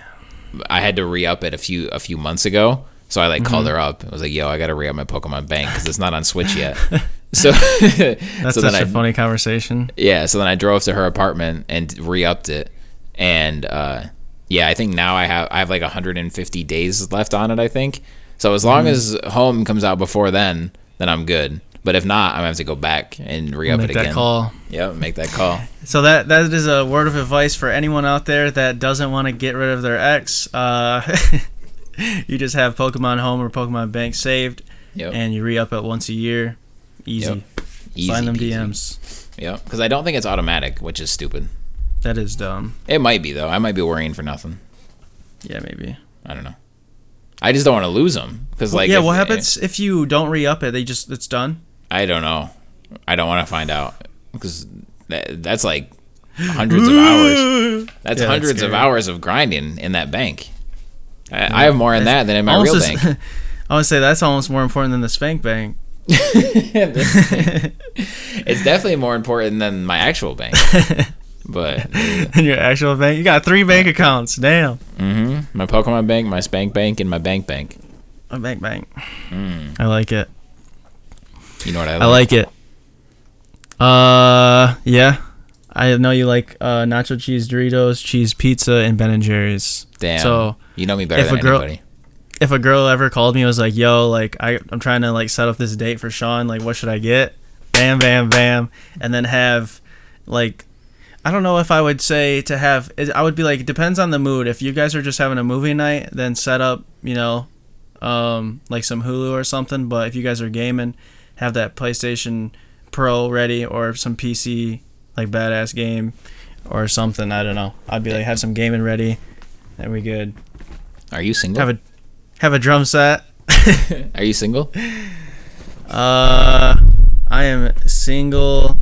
I had to re up it a few a few months ago. So I like called her up. I was like, "Yo, I gotta re up my Pokemon Bank because it's not on Switch yet." so That's so such a I funny conversation. yeah, so then I drove to her apartment and re-upped it, and uh, yeah, I think now I have I have like 150 days left on it. I think so. As long as Home comes out before then, then I'm good. But if not, I'm gonna have to go back and re-up Make it that again. call. Yep, make that call. So that that is a word of advice for anyone out there that doesn't want to get rid of their ex. Uh, you just have Pokemon Home or Pokemon Bank saved, Yep, and you re up it once a year. Easy. Easy Find them peasy. DMs. Yep, because I don't think it's automatic, which is stupid. That is dumb. It might be though. I might be worrying for nothing. Yeah, maybe. I don't know. I just don't want to lose them because like yeah, if- what happens if you don't re up it? They just it's done. I don't know. I don't want to find out because that, that's like hundreds of hours. That's Yeah, that's hundreds of hours of grinding in that bank. I, I have more in that than in my real bank. I would say that's almost more important than the Spank Bank. it's definitely more important than my actual bank. But In your actual bank, you got three bank accounts. Damn. hmm my Pokemon bank, my Spank bank, and my bank bank. A bank bank. Mm. I like it. You know what I like? I like it. Uh, yeah. I know you like uh, nacho cheese Doritos, cheese pizza, and Ben and Jerry's. Damn. So you know me better if than a girl- anybody. if a girl ever called me and was like, "Yo, like I, I'm trying to like set up this date for Sean. Like, what should I get?" Bam, bam, bam, and then have like. I don't know if I would say to have. I would be like, it depends on the mood. If you guys are just having a movie night, then set up, you know, um, like some Hulu or something. But if you guys are gaming, have that PlayStation Pro ready or some PC like badass game or something. I don't know. I'd be like, have some gaming ready, and we good. Are you single? Have a have a drum set. Are you single? Uh, I am single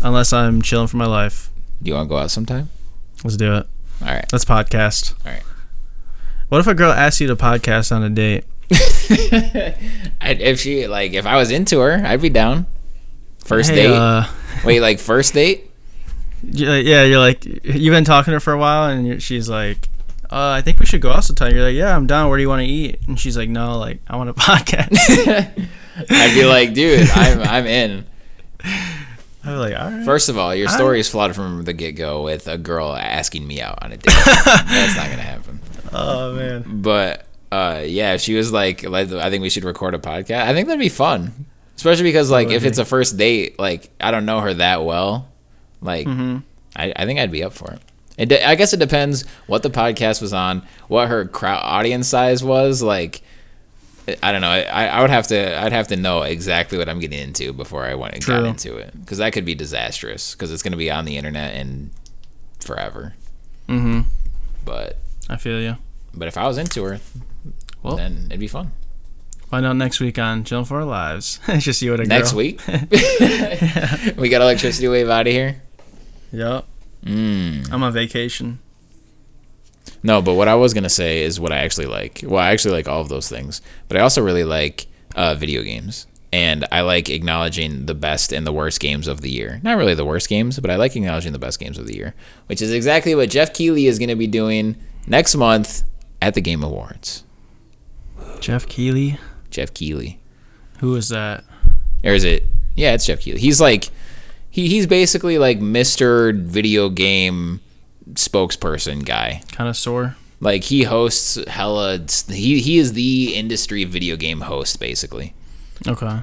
unless I'm chilling for my life. Do you want to go out sometime? Let's do it. All right. Let's podcast. All right. What if a girl asks you to podcast on a date? If she like, if I was into her, I'd be down. First Hey, date. Uh, Wait, like first date? yeah, you're like you've been talking to her for a while, and you're, she's like, uh, "I think we should go out sometime." You're like, "Yeah, I'm down. Where do you want to eat?" And she's like, "No, like I want a podcast." I'd be like, dude, I'm I'm in. I was like, "All right." First of all, your I- story is flawed from the get go with a girl asking me out on a date. That's not gonna happen. oh man. But uh, yeah, she was like, I think we should record a podcast. I think that'd be fun, especially because like if it's a first date, like I don't know her that well, like hmm I, I think I'd be up for it. It de- I guess it depends what the podcast was on, what her crowd audience size was. Like, I don't know. I, I would have to I'd have to know exactly what I'm getting into before I went and got into it because that could be disastrous because it's going to be on the internet and forever. Mm-hmm. But I feel you. but if I was into her, Well- then it'd be fun. Find out next week on Chilling for Our Lives. it's just you and a girl. Next week, we got electricity wave out of here. Yep. Mm. I'm on vacation. No, but what I was gonna say is what I actually like. Well, I actually like all of those things, but I also really like uh, video games, and I like acknowledging the best and the worst games of the year. Not really the worst games, but I like acknowledging the best games of the year, which is exactly what Jeff Keighley is gonna be doing next month at the Game Awards. Jeff Keighley. Jeff Keighley, Who is that? or is it? Yeah, it's Jeff Keighley. He's like, he he's basically like Mister Video Game spokesperson guy. Kind of sore. Like he hosts hella. He he is the industry video game host basically. Okay.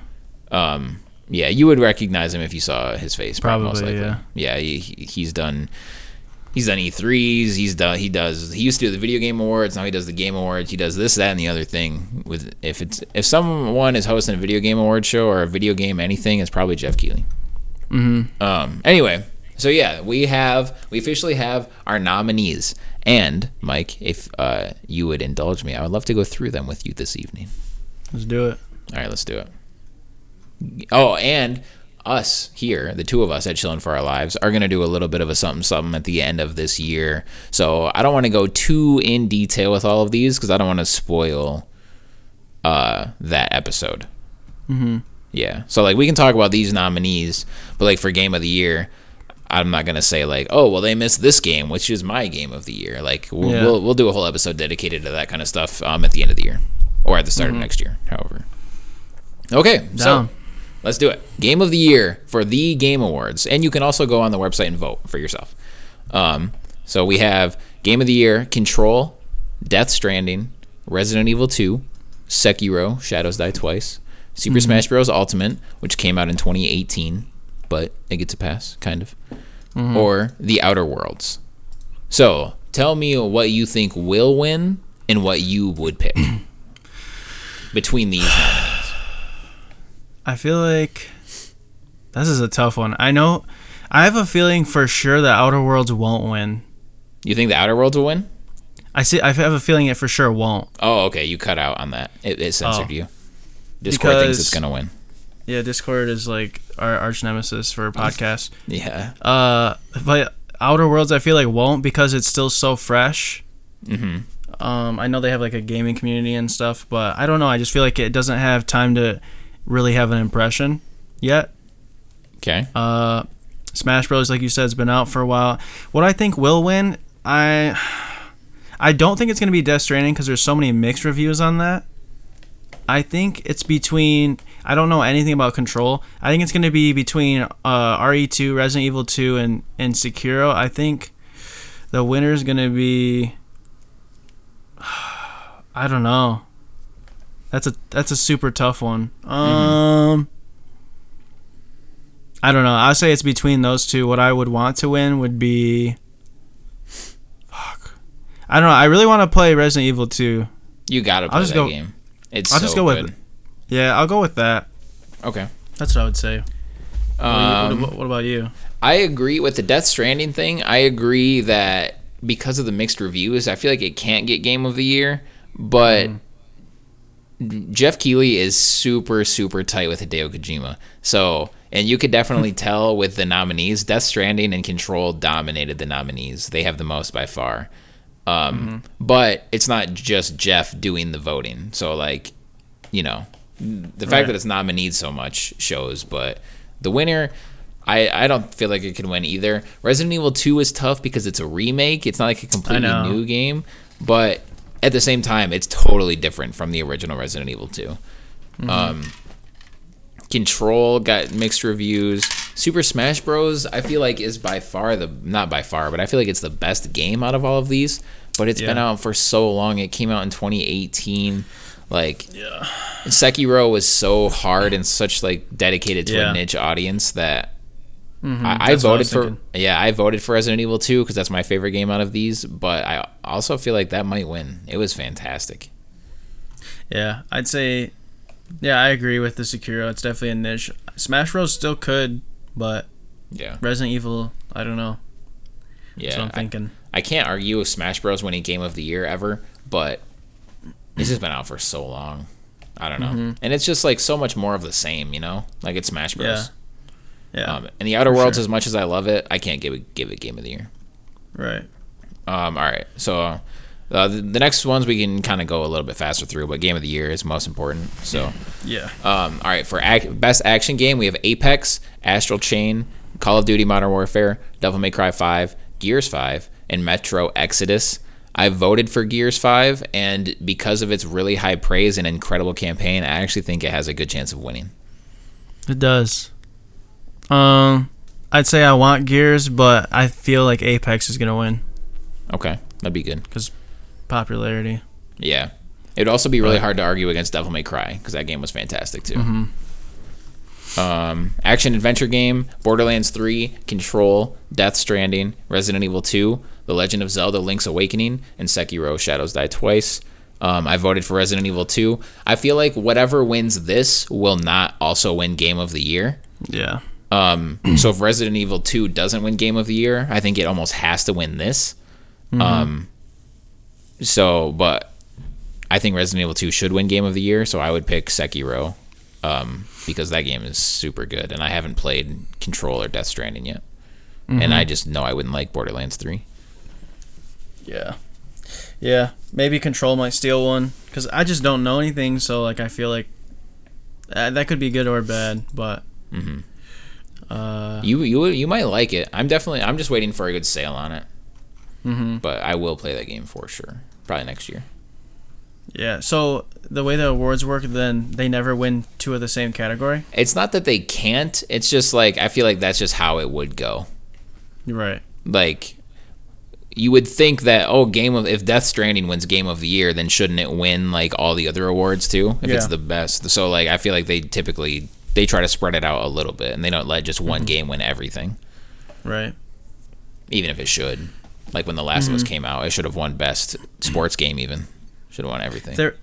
Um, Yeah, you would recognize him if you saw his face. Probably, most Probably, likely. Yeah, he, he- he's done. He's done E3s. He's done. He does. He used to do the video game awards. Now he does the game awards. He does this, that, and the other thing. With if it's if someone is hosting a video game award show or a video game anything, it's probably Jeff Keighley. Mm-hmm. Um. Anyway, so yeah, we have we officially have our nominees. And Mike, if uh, you would indulge me, I would love to go through them with you this evening. Let's do it. All right, let's do it. Oh, and us here, the two of us at Chillin' for Our Lives, are going to do a little bit of a something something at the end of this year. So I don't want to go too in detail with all of these because I don't want to spoil uh, that episode. Mm-hmm. Yeah. So like we can talk about these nominees, but like for game of the year, I'm not gonna say like, oh well, they missed this game, which is my game of the year. Like we'll Yeah. we'll, we'll do a whole episode dedicated to that kind of stuff um, at the end of the year or at the start of next year. However. Okay. So let's do it. Game of the year for the Game Awards, and you can also go on the website and vote for yourself. Um, so we have Game of the Year: Control, Death Stranding, Resident Evil 2, Sekiro: Shadows Die Twice, Super Smash Bros. Ultimate, which came out in 2018, but it gets a pass, kind of, mm-hmm. or The Outer Worlds. So tell me what you think will win and what you would pick between these nominees. I feel like this is a tough one. I know. I have a feeling for sure that Outer Worlds won't win. You think The Outer Worlds will win? I see. I have a feeling it for sure won't. Oh, okay. You cut out on that. It, it censored Oh. you. Discord thinks it's gonna win. Yeah, Discord is like our arch nemesis for podcasts. Yeah. Uh, but Outer Worlds, I feel like won't because it's still so fresh. Mm-hmm. Um, I know they have like a gaming community and stuff, but I don't know. I just feel like it doesn't have time to really have an impression yet. Okay. Uh, Smash Bros, like you said, has been out for a while. What I think will win, I, I don't think it's gonna be Death Stranding because there's so many mixed reviews on that. I think it's between. I don't know anything about Control. I think it's gonna be between uh, RE2, Resident Evil 2, and and Sekiro. I think the winner is gonna be. I don't know. That's a that's a super tough one. Um. I don't know. I'll say it's between those two. What I would want to win would be. Fuck. I don't know. I really want to play Resident Evil 2. You gotta play I'll just that go- game. It's I'll so just go with good. it. Yeah, I'll go with that. Okay. That's what I would say. What, Um, what, what about you? I agree with the Death Stranding thing. I agree that because of the mixed reviews, I feel like it can't get Game of the Year. But Jeff Keighley is super, super tight with Hideo Kojima. So, and you could definitely tell with the nominees, Death Stranding and Control dominated the nominees. They have the most by far. Um, But it's not just Jeff doing the voting. So, like, you know, the fact Right. that it's nominated so much shows. But the winner, I, I don't feel like it can win either. Resident Evil 2 is tough because it's a remake. It's not like a completely new game. But at the same time, it's totally different from the original Resident Evil 2. Um, Control got mixed reviews. Super Smash Bros. I feel like is by far the not by far, but I feel like it's the best game out of all of these. But it's been out for so long. It came out in 2018. Like Yeah. Sekiro was so hard and such like dedicated to Yeah. a niche audience that I, I Mm-hmm. What I voted was for. thinking. Yeah, I voted for Resident Evil 2 because that's my favorite game out of these. But I also feel like that might win. It was fantastic. Yeah, I'd say. Yeah, I agree with the Sekiro. It's definitely a niche. Smash Bros still could, but Yeah, Resident Evil, I don't know. yeah. That's what I'm I- thinking. I can't argue with Smash Bros winning Game of the Year ever, but this has been out for so long. I don't know, Mm-hmm. and it's just like so much more of the same, you know. Like it's Smash Bros. Yeah. Um, and the Outer Worlds, sure. as much as I love it, I can't give it give it Game of the Year. Right. Um, all right, so uh, the, the next ones we can kind of go a little bit faster through, but Game of the Year is most important. So, Yeah. um, all right, for ac- best action game, we have Apex, Astral Chain, Call of Duty Modern Warfare, Devil May Cry 5, Gears 5, and Metro Exodus. I voted for Gears 5, and because of its really high praise and incredible campaign, I actually think it has a good chance of winning. It does. Um, I'd say I want Gears, but I feel like Apex is gonna win Okay, that'd be good. Because popularity. Yeah. It would also be really hard to argue against Devil May Cry because that game was fantastic too. Um, action adventure game: Borderlands 3, Control, Death Stranding, Resident Evil 2, The Legend of Zelda: Link's Awakening, and Sekiro: Shadows Die Twice. Um, I voted for Resident Evil 2. I feel like whatever wins this will not also win Game of the Year. Yeah. Um, so if Resident Evil 2 doesn't win Game of the Year, I think it almost has to win this. Um, so, but I think Resident Evil 2 should win Game of the Year, so I would pick Sekiro um, because that game is super good, and I haven't played Control or Death Stranding yet. And I just know I wouldn't like Borderlands 3. Yeah. Yeah. Maybe Control might steal one because I just don't know anything. So like I feel like uh, that could be good or bad. But Mm-hmm. uh, You you you might like it. I'm definitely I'm just waiting for a good sale on it. Mm-hmm. But I will play that game for sure. Probably next year. Yeah. So the way the awards work, then they never win two of the same category. It's not that they can't. It's just like I feel like that's just how it would go. Right. like you would think that oh game of if death stranding wins game of the year then shouldn't it win like all the other awards too if it's the best so like i feel like they typically they try to spread it out a little bit and they don't let just Mm-hmm. one game win everything Right. even if it should like when the last Mm-hmm. of us came out it should have won best sports game even should have won everything There,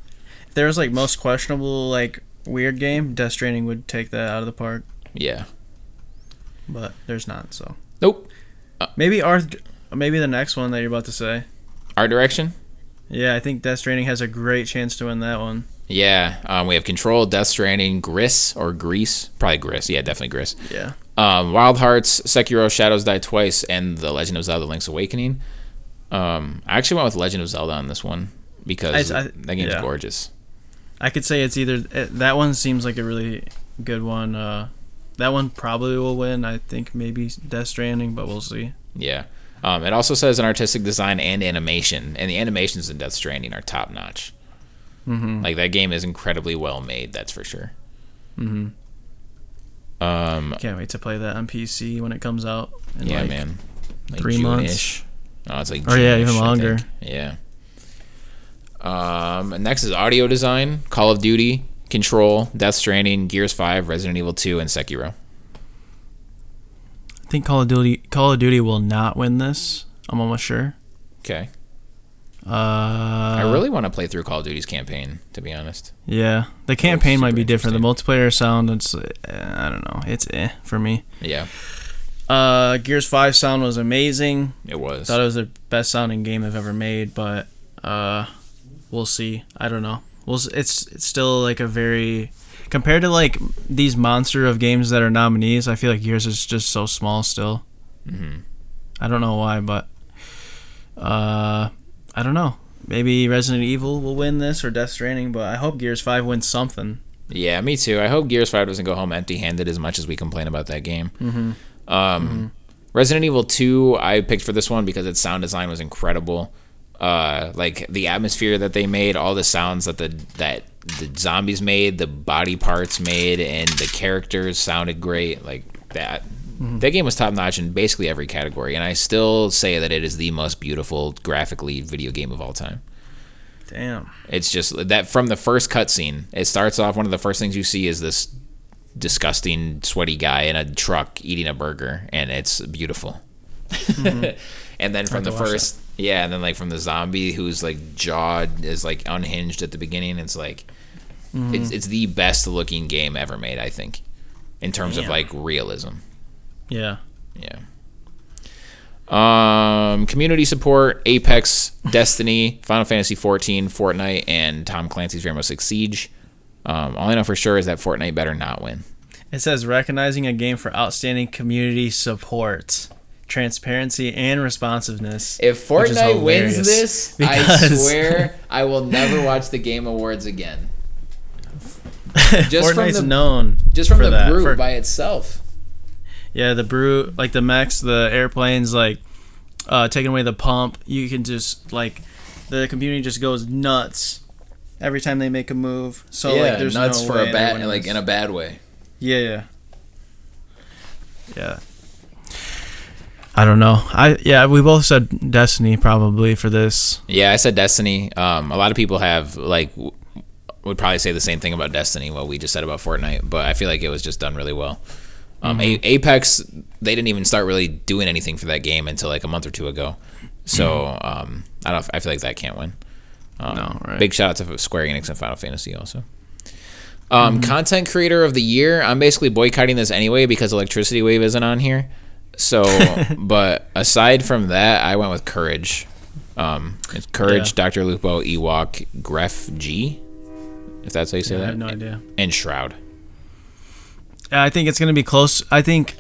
if there was like most questionable like weird game. Death Stranding would take that out of the park, yeah but there's not. So nope maybe art. Maybe the next one that you're about to say. art direction Yeah, I think Death Stranding has a great chance to win that one. yeah um, we have control death stranding gris or grease probably gris yeah definitely gris Yeah. um, Wild Hearts, Sekiro, Shadows Die Twice, and The Legend of Zelda: Link's Awakening. Um, I actually went with Legend of Zelda on this one because I- I- that game's yeah. gorgeous. I could say it's either eh, that one seems like a really good one. Uh, that one probably will win. I think maybe Death Stranding, but we'll see. Yeah. Um, it also says an artistic design and animation, and the animations in Death Stranding are top notch. Mm-hmm. Like that game is incredibly well made. That's for sure. Mm-hmm. Um, Can't wait to play that on PC when it comes out. in, yeah, like, man. Like three months. June-ish. Oh, it's like Or, yeah, June-ish, even longer. Yeah. Um, and next is audio design: Call of Duty, Control, Death Stranding, Gears Five, Resident Evil Two, and Sekiro. I think Call of Duty Call of Duty will not win this. I'm almost sure. Okay. Uh, I really want to play through Call of Duty's campaign, to be honest. yeah. The campaign might be different. The multiplayer sound, it's uh, I don't know. It's eh for me. Yeah, Uh, Gears Five sound was amazing. it was. Thought it was the best sounding game I've ever made, but uh, we'll see. I don't know. We'll. It's it's still like a very compared to like these monster of games that are nominees. I feel like Gears is just so small still. hmm I don't know why, but uh, I don't know. Maybe Resident Evil will win this or Death Stranding, but I hope Gears Five wins something. Yeah, me too. I hope Gears Five doesn't go home empty-handed as much as we complain about that game. Mm-hmm. Um, Resident Evil 2, I picked for this one because its sound design was incredible. Uh, like the atmosphere that they made, all the sounds that the that the zombies made, the body parts made, and the characters sounded great. Like that. That game was top notch in basically every category, and I still say that it is the most beautiful graphically video game of all time. Damn. It's just that from the first cutscene, it starts off. One of the first things you see is this disgusting, sweaty guy in a truck eating a burger, and it's beautiful. and then from the first, yeah, and then like from the zombie who's like jaw is like unhinged at the beginning. It's like it's it's the best looking game ever made, I think, in terms of like realism. Yeah. Yeah. Um, community support: Apex, Destiny, Final Fantasy 14, Fortnite, and Tom Clancy's Rainbow Six Siege. Um, all I know for sure is that Fortnite better not win. It says recognizing a game for outstanding community support, transparency, and responsiveness. If Fortnite wins this, I swear I will never watch the Game Awards again. Just from Fortnite's the- known Just from the that, Brute for- by itself. Yeah, the Brute, like the mechs, the airplanes, like uh, taking away the pump. You can just like the community just goes nuts every time they make a move. So yeah, like, there's nuts no for a bad, like in a bad way. yeah, yeah, yeah. I don't know. I yeah, we both said Destiny probably for this. Yeah, I said Destiny. Um, a lot of people have like w- would probably say the same thing about Destiny, what we just said about Fortnite, but I feel like it was just done really well. Um, A- Apex, they didn't even start really doing anything for that game until like a month or two ago. So um, I don't. I feel like that can't win. Um, No, right. Big shout out to Square Enix and Final Fantasy also. Um, Content creator of the year. I'm basically boycotting this anyway because Electricity Wave isn't on here. So, but aside from that, I went with Courage. Um, it's Courage, Yeah. Doctor Lupo, Ewok, Gref G, if that's how you say I that, I have no idea. and Shroud. I think it's gonna be close. I think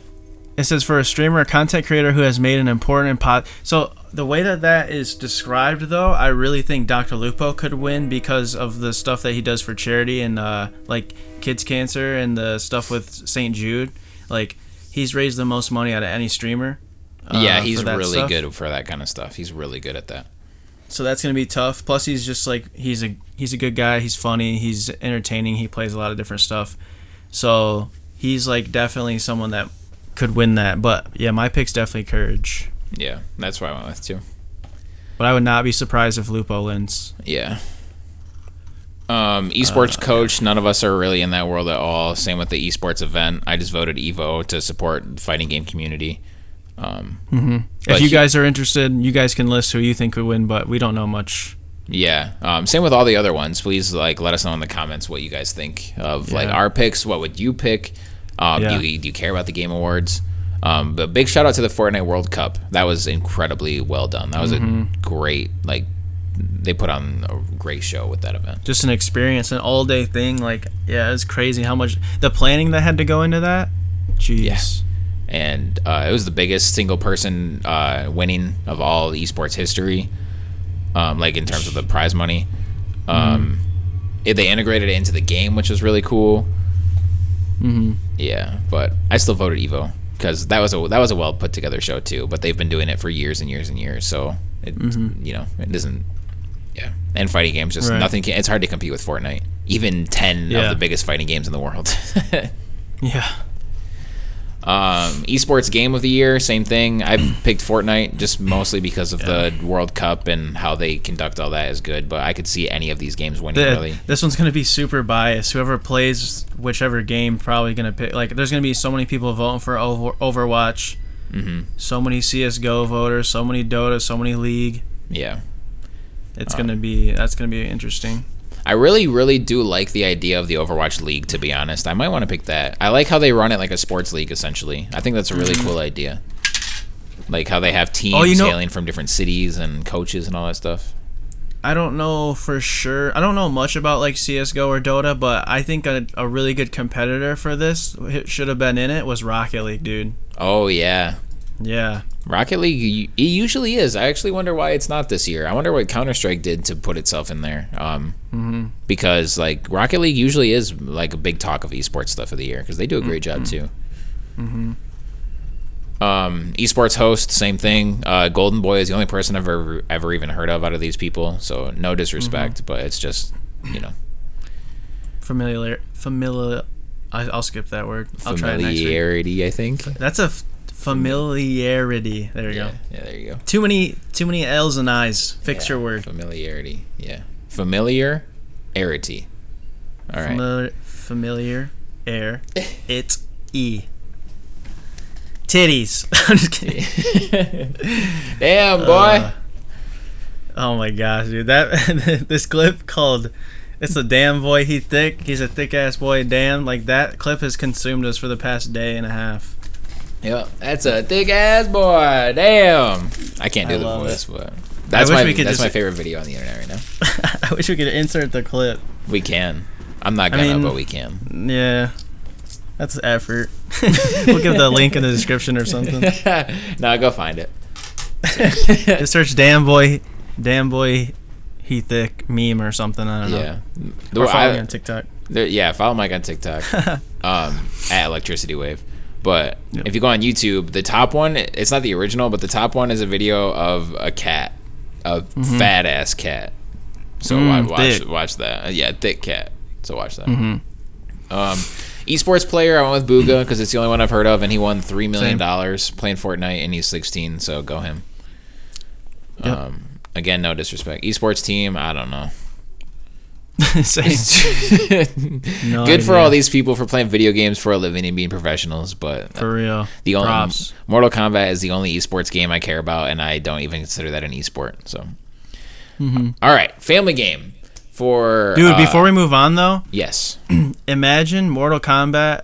it says for a streamer or content creator who has made an important pot. So the way that that is described, though, I really think Dr. Lupo could win because of the stuff that he does for charity and uh, like kids cancer and the stuff with St. Jude. Like he's raised the most money out of any streamer. uh, yeah, he's really stuff. good for that kind of stuff. He's really good at that. So that's gonna be tough. Plus, he's just like he's a he's a good guy. He's funny. He's entertaining. He plays a lot of different stuff. So he's like definitely someone that could win that. But yeah, my pick's definitely Courage. Yeah, that's what I went with too. But I would not be surprised if Lupo wins. Yeah. Um, esports coach. None of us are really in that world at all. Same with the esports event. I just voted Evo to support the fighting game community. Um, If you guys are interested, you guys can list who you think could win. But we don't know much. yeah. Um, same with all the other ones. Please like let us know in the comments what you guys think of like our picks. What would you pick? Um, Yeah. do, you, do you care about the game awards? Um, but big shout out to the Fortnite World Cup. That was incredibly well done. That was Mm-hmm. a great like they put on a great show with that event. Just an experience, an all day thing. Like yeah, it's crazy how much the planning that had to go into that. Jeez. and uh, it was the biggest single person uh, winning of all esports history, um, like in terms of the prize money. Um, it- they integrated it into the game, which was really cool. Mm-hmm. Yeah, but I still voted Evo because that was a that was a well put together show too. But they've been doing it for years and years and years, so it you know it doesn't. Yeah, and fighting games just Right. nothing. Can, it's hard to compete with Fortnite, even ten Yeah. of the biggest fighting games in the world. Yeah. Um, esports game of the year, same thing. I picked Fortnite just mostly because of the World Cup and how they conduct all that is good. But I could see any of these games winning. The- really, This one's gonna be super biased. Whoever plays whichever game probably gonna pick. Like, there's gonna be so many people voting for Over- Overwatch. hmm So many CS:GO voters. So many Dota. So many League. yeah. It's Um, gonna be. That's gonna be interesting. I really, really do like the idea of the Overwatch League. To be honest, I might want to pick that. I like how they run it like a sports league. Essentially, I think that's a really cool idea. Like how they have teams Mm-hmm. Oh, you know- hailing from different cities and coaches and all that stuff. I don't know for sure. I don't know much about like CS:GO or Dota, but I think a, a really good competitor for this should have been in it was Rocket League, dude. Oh yeah, Yeah. Rocket League, it usually is. I actually wonder why it's not this year. I wonder what Counter Strike did to put itself in there. Um, Mm-hmm. Because like Rocket League usually is like a big talk of esports stuff of the year because they do a great job too. Mm-hmm. Um, esports host, same thing. Uh, Golden Boy is the only person I've ever ever even heard of out of these people. So no disrespect, Mm-hmm. but it's just you know Familiar. Familiar. I, I'll skip that word. I'll try it next week. familiarity. I think. That's a familiarity. There you Yeah, go. yeah, there you go. Too many. Too many L's and I's. Fix Yeah, your word. Familiarity. Yeah. Familiarity. All right. Familiar. Familiar. Air. it. E. Titties. I'm just kidding. Damn, boy. Uh, oh my gosh, dude! That this clip called "It's a damn boy he thick." He's a thick ass boy. Damn, like that clip has consumed us for the past day and a half. Yep, that's a thick ass boy. Damn. I can't do I the voice, but that's my that's just- my favorite video on the internet right now. I wish we could insert the clip. We can. I'm not gonna, mean- but we can. Yeah, that's effort. we'll give the link in the description or something. no, go find it. Just search "damn boy," "damn boy." He thick meme or something. I don't know. Yeah. Follow I- me on TikTok. there- yeah, follow Mike on TikTok. um, at Electricity Wave. But Yep. if you go on YouTube, the top one, it's not the original, but the top one is a video of a cat, a fat ass cat. So Mm, wa- watch thick. watch that. Uh, yeah, thick cat. So watch that. Mm-hmm. Um, esports player, I went with Bugha because it's the only one I've heard of, and he won three million dollars playing Fortnite, and he's 16. So go him. Yep. Um, again, no disrespect. Esports team, I don't know. Same. No Good for all these people for playing video games for a living and being professionals, but For real. the only Props. Mortal Kombat is the only esports game I care about, and I don't even consider that an esport. So, All right, family game for Mm-hmm. Dude, uh, before we move on though, yes, imagine Mortal Kombat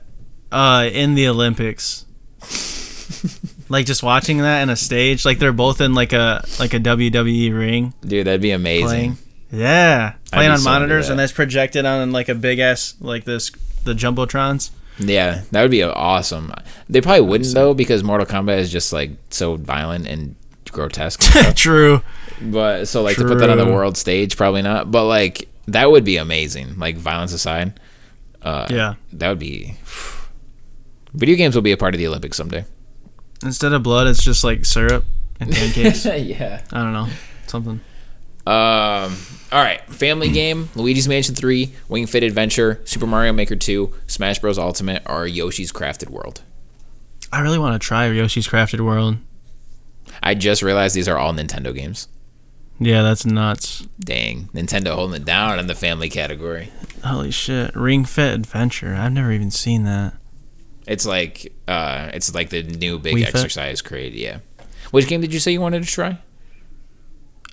uh, in the Olympics. like just watching that in a stage, like they're both in like a like a WWE ring dude, that'd be amazing. playing. Yeah, playing on monitors that. and that's projected on like a big ass like this the jumbotrons. Yeah, that would be awesome. They probably wouldn't though because Mortal Kombat is just like so violent and grotesque. and. True. but so like to put that on the world stage, probably not. But like that would be amazing. Like violence aside, uh, Yeah. that would be. Video games will be a part of the Olympics someday. Instead of blood, it's just like syrup and pancakes. yeah. I don't know, something. Um. All right. Family game: Luigi's Mansion Three, Ring Fit Adventure, Super Mario Maker Two, Smash Bros. Ultimate, or Yoshi's Crafted World. I really want to try Yoshi's Crafted World. I just realized these are all Nintendo games. Yeah, that's nuts. Dang, Nintendo holding it down in the family category. Holy shit. Ring Fit Adventure. I've never even seen that. It's like uh, it's like the new big Wii Fit? exercise crate. Yeah. Which game did you say you wanted to try?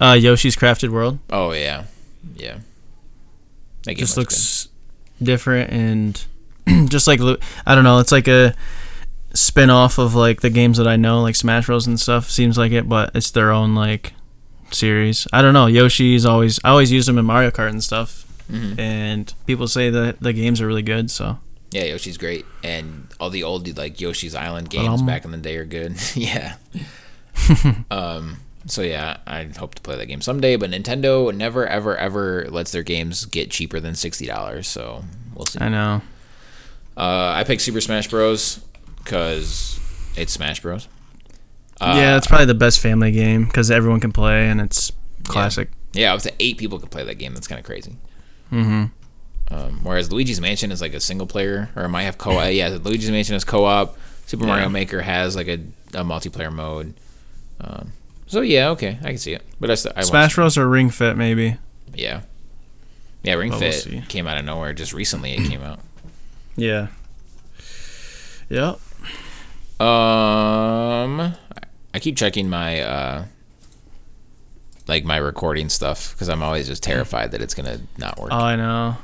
Uh, Yoshi's Crafted World. Oh yeah, yeah. That just looks looks different and just like I don't know, it's like a spin off of like the games that I know, like Smash Bros and stuff. Seems like it, but it's their own like series. I don't know. Yoshi's always I always use them in Mario Kart and stuff, good. Mhm. and people say that the games are really good. So Yeah, Yoshi's great, and all the old like Yoshi's Island games Um. back in the day are good. yeah. um. So yeah, I hope to play that game someday. But Nintendo never, ever, ever lets their games get cheaper than sixty dollars. So we'll see. I know. Uh, I picked Super Smash Bros. because it's Smash Bros. Uh, yeah, it's probably the best family game because everyone can play and it's classic. Yeah, up to eight people can play that game. That's kind of crazy. Mm-hmm. Um, whereas Luigi's Mansion is like a single player, or it might have co-op. yeah, Luigi's Mansion is co-op. Super Yeah. Mario Maker has like a, a multiplayer mode. Um, so yeah, okay, I can see it. But I, st- I Smash Bros or Ring Fit maybe. yeah, yeah. Ring we'll Fit came out of nowhere just recently. It came out. Yeah. Yep. Um, I keep checking my uh, like my recording stuff because I'm always just terrified that it's gonna not work. Oh, I know.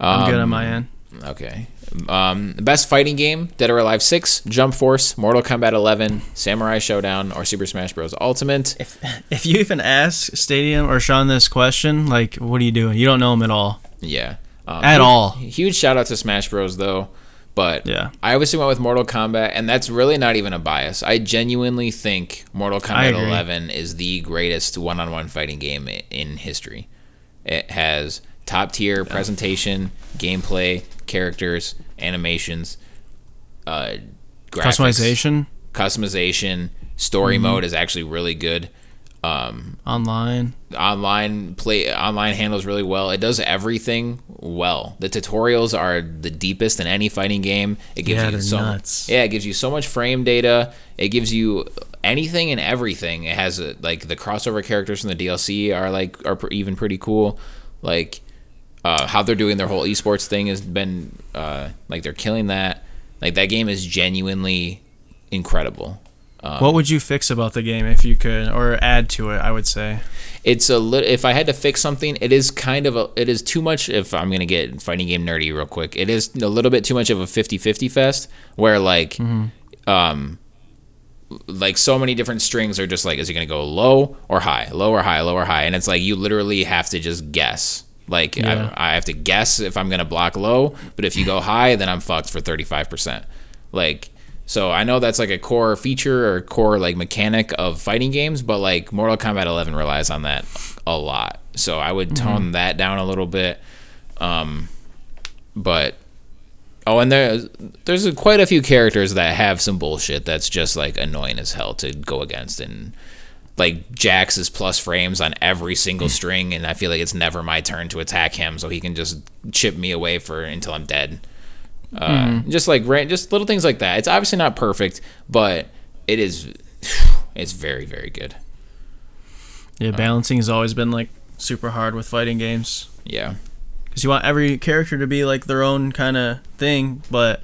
I'm good on Um, my end. Okay. Um, best fighting game: Dead or Alive Six, Jump Force, Mortal Kombat 11, Samurai Shodown, or Super Smash Bros. Ultimate. If if you even ask Stadium or Sean this question, like, what are you doing? You don't know him at all. Yeah. Um, At huge- all. Huge shout out to Smash Bros. Though, but Yeah. I obviously went with Mortal Kombat, and that's really not even a bias. I genuinely think Mortal Kombat 11 is the greatest one-on-one fighting game in history. It has top tier presentation, gameplay, characters, animations, uh, graphics, Customization customization. Story Mm-hmm. mode is actually really good. Um, online. online play online handles really well. It does everything well. The tutorials are the deepest in any fighting game. It gives Yeah, you so nuts. yeah, it gives you so much frame data. It gives you anything and everything. It has a, like the crossover characters from the DLC are like are pr- even pretty cool. Like uh, how they're doing their whole esports thing has been uh, like they're killing that. Like that game is genuinely incredible. Um, what would you fix about the game if you could, or add to it? I would say. it's a little if i had to fix something it is kind of a it is too much if i'm gonna get fighting game nerdy real quick it is a little bit too much of a 50-50 fest where like um like so many different strings are just like is it gonna go low or high low or high low or high and it's like you literally have to just guess like Yeah. I, I have to guess if i'm gonna block low but if you go high then i'm fucked for 35% like so I know that's like a core feature or core like mechanic of fighting games, but like Mortal Kombat 11 relies on that a lot. So I would tone that down a little bit. Um, but oh, and there's there's quite a few characters that have some bullshit that's just like annoying as hell to go against, and like Jax is plus frames on every single hmm. string, and I feel like it's never my turn to attack him, so he can just chip me away for until I'm dead. Uh, hmm. Just like just little things like that. It's obviously not perfect, but it is. It's very very good. Yeah, uh, balancing has always been like super hard with fighting games. Yeah. because you want every character to be like their own kind of thing, but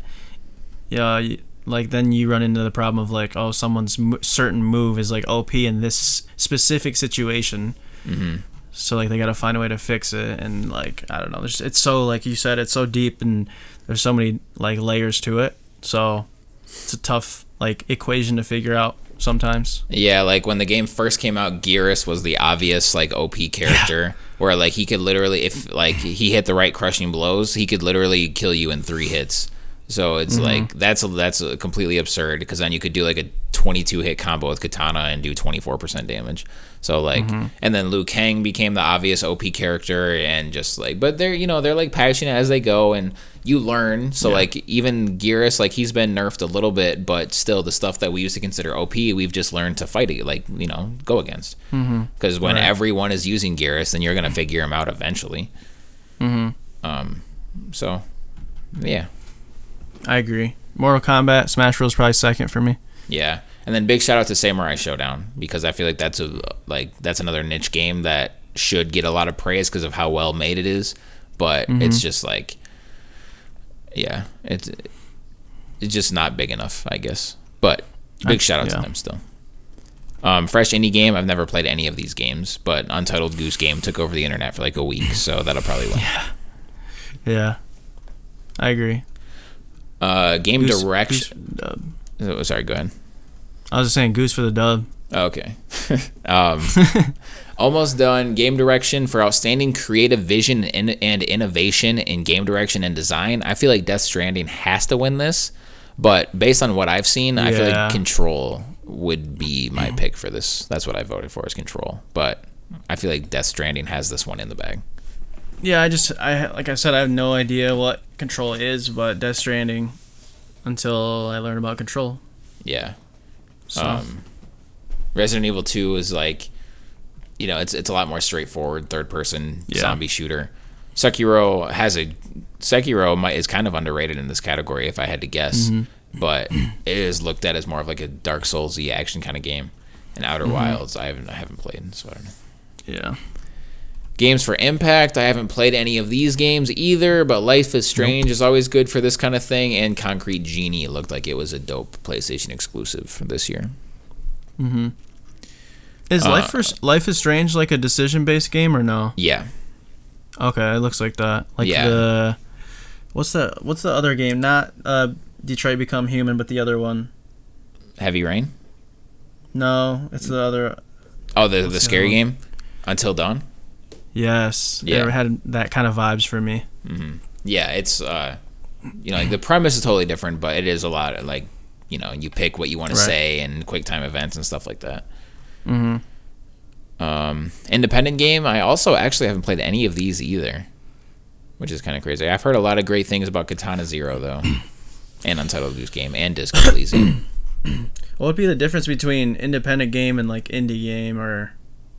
yeah, you- like then you run into the problem of like, oh, someone's mo- certain move is like OP in this specific situation. hmm So like they gotta find a way to fix it, and like I don't know, there's, it's so like you said, it's so deep, and there's so many like layers to it. So it's a tough like equation to figure out sometimes. Yeah, like when the game first came out, Geras was the obvious like OP character, where like he could literally, if like he hit the right crushing blows, he could literally kill you in three hits. So it's like that's that's uh, completely absurd because then you could do like a 22 hit combo with Kitana and do 24% damage. So like, and then Liu Kang became the obvious OP character and just like, but they're you know they're like passionate as they go and you learn. So like even Geras, like he's been nerfed a little bit, but still the stuff that we used to consider OP, we've just learned to fight it, like you know go against. Because when Right. everyone is using Geras, then you're gonna figure him out eventually. Mm-hmm. Um, so yeah, I agree. Mortal Kombat, Smash Bros. Is probably second for me. yeah. And then big shout out to Samurai Shodown because I feel like that's a like that's another niche game that should get a lot of praise because of how well made it is, but it's just like yeah, it's it's just not big enough, I guess. But big I- shout out to them still. Um, fresh indie game. I've never played any of these games, but Untitled Goose Game took over the internet for like a week, so that'll probably win. Yeah, I agree. Uh, game Goose- direction. Goose dub. oh, sorry, go ahead. I was just saying Goose for the dub. Okay. um, almost done. Game direction for outstanding creative vision and, and innovation in game direction and design. I feel like Death Stranding has to win this, but based on what I've seen, I feel like Control would be my pick for this. That's what I voted for is Control, but I feel like Death Stranding has this one in the bag. Yeah, I just I like I said I have no idea what Control is, but Death Stranding until I learn about Control. Yeah. So Um, Resident Evil 2 is like, you know, it's it's a lot more straightforward third person Yeah. zombie shooter. Sekiro has a Sekiro might is kind of underrated in this category if I had to guess, Mm-hmm. but it is looked at as more of like a Dark Soulsy action kind of game. And Outer Mm-hmm. Wilds, I haven't I haven't played, so I don't know. yeah, Games for Impact, I haven't played any of these games either, but Life is Strange is always good for this kind of thing, and Concrete Genie looked like it was a dope PlayStation exclusive for this year. is Uh, Life for Life is Strange like a decision based game or no? Yeah, Okay, it looks like that. Like Yeah. the what's the what's the other game? Not uh, Detroit Become Human, but the other one. Heavy Rain. No, it's the other. Oh, the the scary game, Until Dawn. Yes, Yeah. it had that kind of vibes for me. Yeah, it's uh, you know, like the premise is totally different, but it is a lot of like, you know, you pick what you want to say and quick time events and stuff like that. hmm Um, independent game. I also actually haven't played any of these either, which is kind of crazy. I've heard a lot of great things about Katana Zero though, and Untitled Goose Game and Disco Elysium. What would be the difference between independent game and like indie game or?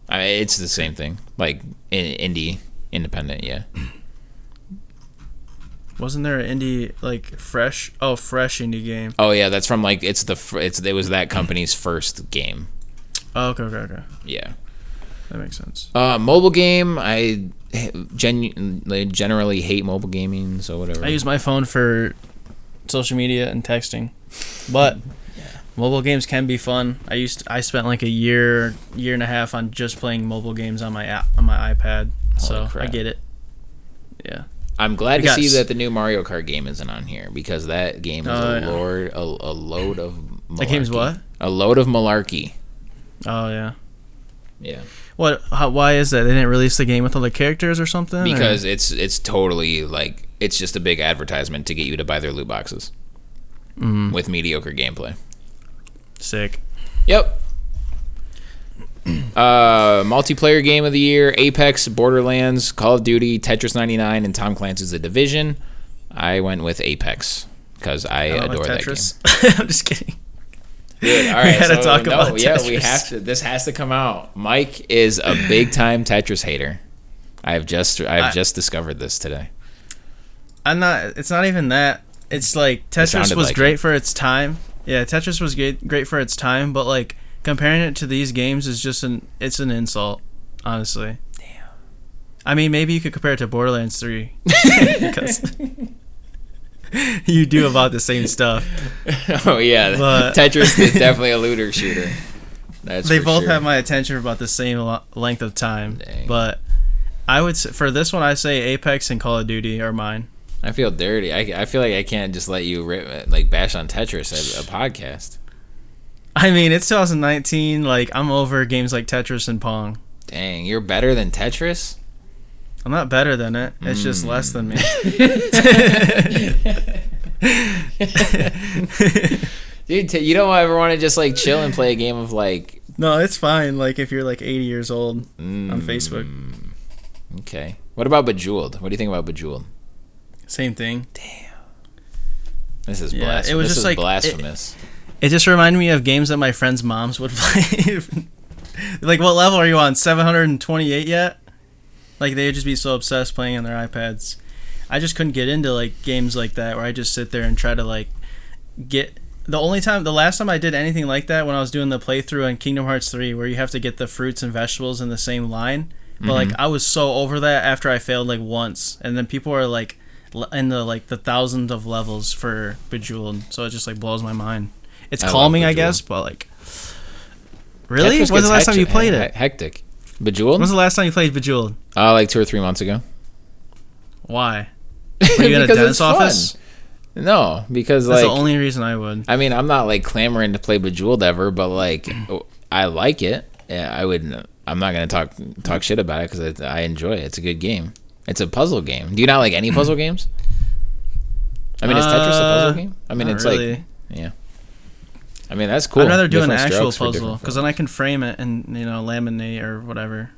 I mean, it's the same thing, like in, indie, independent. Yeah. Wasn't there an indie like fresh? Oh, fresh indie game. Oh yeah, that's from like it's the fr- it's it was that company's first game. Oh, okay, okay, okay. Yeah. That makes sense. Uh, mobile game. I genu- generally hate mobile gaming, so whatever. I use my phone for social media and texting, but mobile games can be fun. I used I spent like a year year and a half on just playing mobile games on my app on my iPad. so I get it. Yeah. I'm glad We to see s- that the new Mario Kart game isn't on here because that game is Oh, a yeah. lord a, a load of malarkey. That game's what? A load of malarkey. Oh yeah. Yeah. What? How, why is that? They didn't release the game with all the characters or something? or- Because it's it's totally like it's just a big advertisement to get you to buy their loot boxes Mhm. with mediocre gameplay. Sick. Yep. Uh, multiplayer game of the year: Apex, Borderlands, Call of Duty, Tetris 99, and Tom Clancy's The Division. I went with Apex because I, I adore that game. I'm just kidding. Dude, all right, had to talk no, about yeah, we have to. This has to come out. Mike is a big time Tetris hater. I've just I've I- just discovered this today. I'm not. It's not even that. It's like Tetris sounded was like great it. for its time. Yeah, Tetris was great, great for its time, but like comparing it to these games is just an. It's an insult, honestly. Damn. I mean, maybe you could compare it to Borderlands 3 because you do about the same stuff. oh yeah, But- Tetris is definitely a looter shooter. That's They both sure. have my attention for about the same lo- length of time. Dang. But I would for this one, I say Apex and Call of Duty are mine. I feel dirty. I, I feel like I can't just let you rip, like bash on Tetris as a podcast. I mean, it's 2019. Like I'm over games like Tetris and Pong. Dang, you're better than Tetris. I'm not better than it. It's just Mm. less than me. Dude, t- you don't ever want to just like chill and play a game of like no, it's fine. Like if you're like 80 years old mm, on Facebook, Okay. What about Bejeweled? What do you think about Bejeweled? Same thing. Damn. This is Yeah, blasphemous. it was this just is like- blasphemous. It just reminded me of games that my friends' moms would play. like, what level are you on? 728 yet? Like, they'd just be so obsessed playing on their iPads. I just couldn't get into like games like that where I just sit there and try to like get. The only time, the last time I did anything like that when I was doing the playthrough in Kingdom Hearts 3, where you have to get the fruits and vegetables in the same line. But like, mm-hmm. I was so over that after I failed like once, and then people are like in the like the thousands of levels for Bejeweled, so it just like blows my mind. It's I calming, I guess, but like, really, Tetris when's the last time you played it? Hectic. Bejeweled? When's the last time you played Bejeweled? Uh, like two or three months ago. Why? Were you in a dentist it's fun. office? No, because That's like the only reason I would. I mean, I'm not like clamoring to play Bejeweled ever, but like I like it. Yeah, I would. I'm not gonna talk talk shit about it because I, I enjoy it. It's a good game. It's a puzzle game. Do you not like any puzzle games? I mean, is Tetris a Uh, puzzle game? I mean, it's really. like yeah. I mean, that's cool. I'd rather do an actual puzzle because then I can frame it and you know laminate or whatever.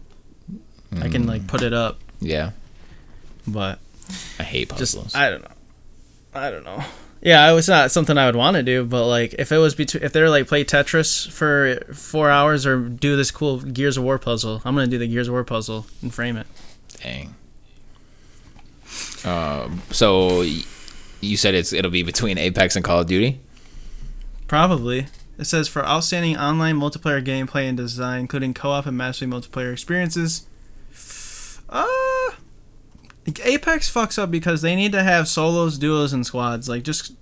I can Mm. like put it up, Yeah, but I hate just puzzles. I don't know. I don't know. Yeah, it's not something I would want to do, but like if it was between if they're like play Tetris for four hours or do this cool Gears of War puzzle, I'm gonna do the Gears of War puzzle and frame it. Dang. Um. So you said it's it'll be between Apex and Call of Duty. Probably. It says for outstanding online multiplayer gameplay and design, including co-op and massively multiplayer experiences. Uh Apex fucks up because they need to have solos, duos, and squads. Like just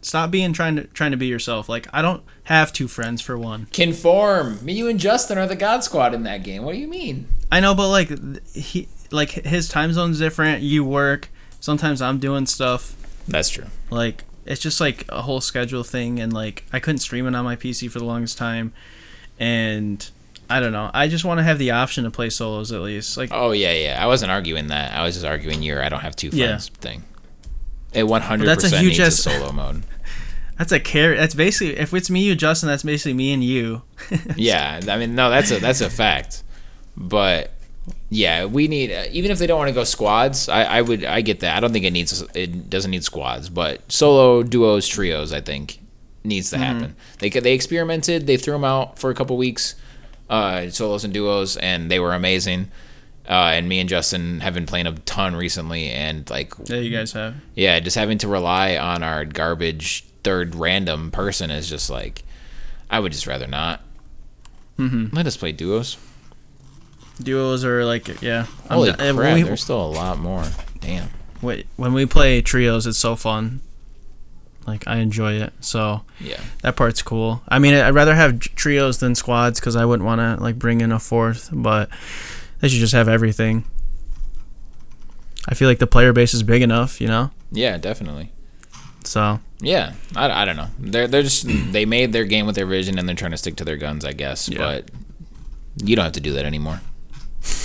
stop being trying to trying to be yourself. Like I don't have two friends for one. Conform. Me, you, and Justin are the God Squad in that game. What do you mean? I know, but like he like his time zone's different. You work. Sometimes I'm doing stuff. That's true. Like it's just like a whole schedule thing, and like I couldn't stream it on my PC for the longest time, and I don't know. I just want to have the option to play solos at least. Like Oh yeah, yeah. I wasn't arguing that. I was just arguing your I don't have two Yeah. friends thing. It one hundred That's a huge needs a solo mode. that's a care That's basically if it's me, you, Justin. That's basically me and you. Yeah, I mean no, that's a that's a fact. But yeah, we need uh, even if they don't want to go squads. I, I would I get that. I don't think it needs it doesn't need squads, but solo duos trios I think needs to happen. They they experimented. They threw them out for a couple weeks, uh, solos and duos, and they were amazing. Uh, and me and Justin have been playing a ton recently, and like Yeah, you guys have. yeah, just having to rely on our garbage third random person is just like, I would just rather not. Mm-hmm. Let us play duos. Duos are like yeah. I'm Holy uh, crap, we- there's still a lot more. Damn. wait, when we play trios, it's so fun. Like I enjoy it. So Yeah. that part's cool. I mean, I'd rather have trios than squads because I wouldn't want to like bring in a fourth. But they should just have everything. I feel like the player base is big enough, you know. Yeah, definitely. So Yeah, I, I don't know. They're they're just they made their game with their vision and they're trying to stick to their guns, I guess. Yeah. But you don't have to do that anymore.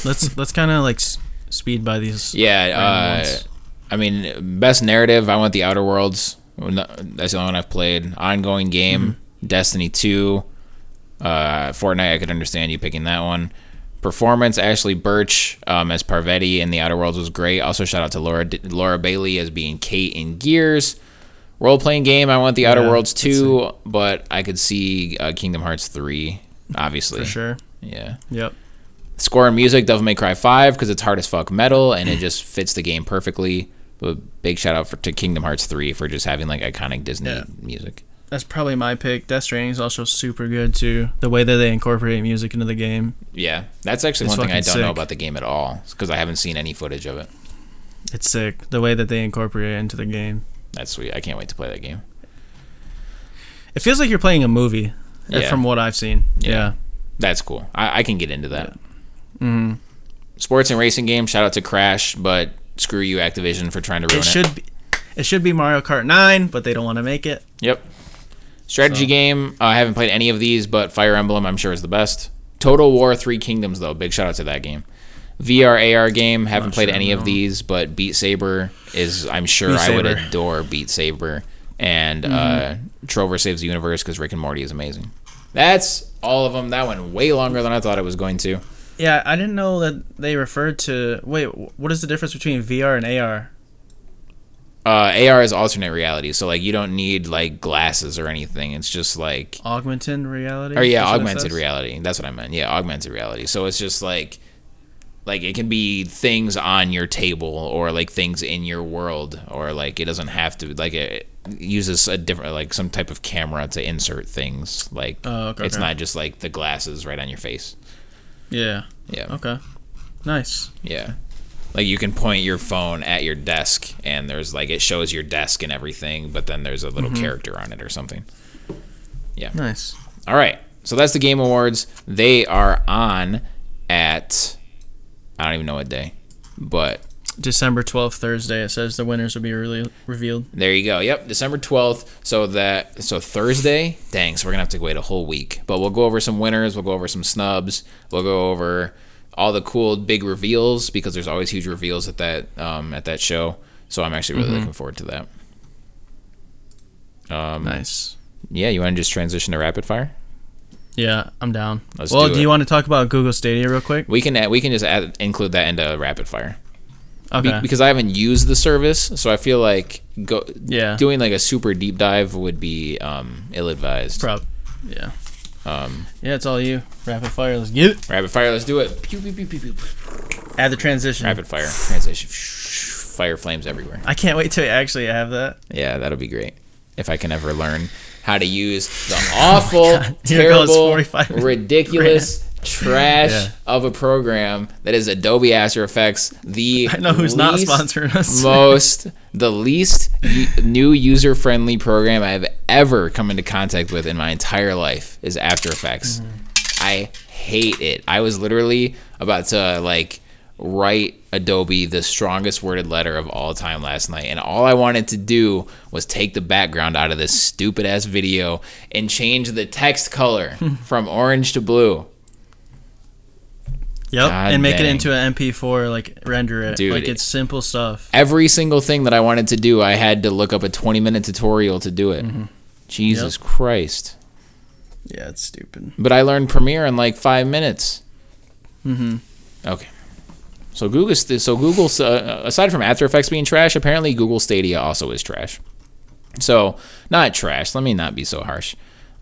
Let's let's kind of like s- speed by these. Yeah, uh. I mean, best narrative. I want the Outer Worlds. That's the only one I've played. Ongoing game, Mm-hmm. Destiny Two, uh, Fortnite. I could understand you picking that one. Performance: Ashly Burch um, as Parvati in the Outer Worlds was great. Also, shout out to Laura Laura Bailey as being Kait in Gears. Role playing game. I want the Outer Yeah, Worlds two, but I could see uh, Kingdom Hearts three. Obviously, for sure. yeah. Yep. Score and music, Devil May Cry 5 because it's hard as fuck metal and it just fits the game perfectly. But big shout out for, to Kingdom Hearts 3 for just having like iconic Disney Yeah. music. that's probably my pick. Death Stranding is also super good too. The way that they incorporate music into the game, Yeah, that's actually one thing I don't know about the game at all because I haven't seen any footage of it. it's sick. The way that they incorporate it into the game, That's sweet. I can't wait to play that game. it feels like you're playing a movie. uh, Yeah. From what I've seen, Yeah. yeah. That's cool. I, I can get into that. Hmm Sports and racing game. Shout out to Crash, but screw you, Activision, for trying to ruin It it. should be, it should be Mario Kart Nine, but they don't want to make it. Yep. Strategy So- game. uh, I haven't played any of these, but Fire Emblem I'm sure is the best. Total War Three Kingdoms though. Big shout out to that game. VR AR game. Haven't played sure, any of these, but Beat Saber is. I'm sure I would adore Beat Saber and uh, Mm-hmm. Trover Saves the Universe because Rick and Morty is amazing. That's all of them. That went way longer than I thought it was going to. Yeah, I didn't know that they referred to. Wait, what is the difference between VR and AR? Uh, AR is alternate reality, so like you don't need like glasses or anything. It's just like Augmented reality. or yeah, That's what it augmented reality. That's what I meant. Yeah, augmented reality. So it's just like like it can be things on your table or like things in your world or like it doesn't have to like it uses a different like some type of camera to insert things like Oh, okay, it's okay. not just like the glasses right on your face. Yeah. Yeah. Okay. Nice. Yeah. Like you can point your phone at your desk and there's like it shows your desk and everything, but then there's a little Mm-hmm. character on it or something. Yeah. Nice. All right. So that's the Game Awards. They are on at I don't even know what day, but December twelfth, Thursday. It says the winners will be really revealed. there you go. Yep, December 12th. So that so Thursday. Dang, so we're going to have to wait a whole week. But we'll go over some winners, we'll go over some snubs, we'll go over all the cool big reveals because there's always huge reveals at that um, at that show. So I'm actually really looking forward to that. Um, Nice. Yeah, you want to just transition to rapid fire? Yeah, I'm down. Let's well, do do, you want to talk about Google Stadia real quick? We can add, we can just add, include that into rapid fire. Be- because I haven't used the service, so I feel like go yeah. doing like a super deep dive would be um, ill-advised. Prob. Yeah. Um, Yeah, it's all you. Rapid fire. Let's get it. rapid fire, let's do it. Pew, pew, pew. Add the transition. Rapid fire transition. Fire flames everywhere. I can't wait to actually have that. Yeah, that'll be great. If I can ever learn how to use the awful, Oh terrible, 45 minutes. ridiculous trash Yeah. of a program that is Adobe After Effects. The I know who's not sponsoring us. most the least new user friendly program I've ever come into contact with in my entire life is After Effects. Mm-hmm. I hate it. I was literally about to like write Adobe the strongest worded letter of all time last night, and all I wanted to do was take the background out of this stupid ass video and change the text color from orange to blue. Yep. God and make it into an MP4, like render it. Dude, like it's simple stuff. every single thing that I wanted to do, I had to look up a 20 minute tutorial to do it. Jesus Christ. Yeah, it's stupid. But I learned Premiere in like five minutes. Mm-hmm. Okay. So Google, so Google, uh, aside from After Effects being trash, apparently Google Stadia also is trash. So not trash. Let me not be so harsh.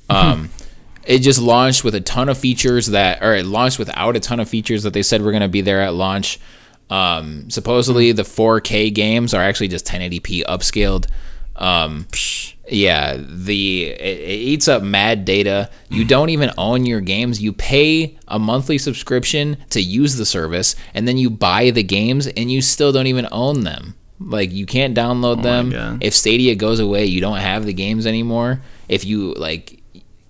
Um, it just launched with a ton of features that, or it launched without a ton of features that they said were going to be there at launch. Um, supposedly the 4K games are actually just 1080p upscaled. Um, yeah, the it, it eats up mad data. You don't even own your games. You pay a monthly subscription to use the service, and then you buy the games, and you still don't even own them. Like you can't download them. If Stadia goes away, you don't have the games anymore. If you like,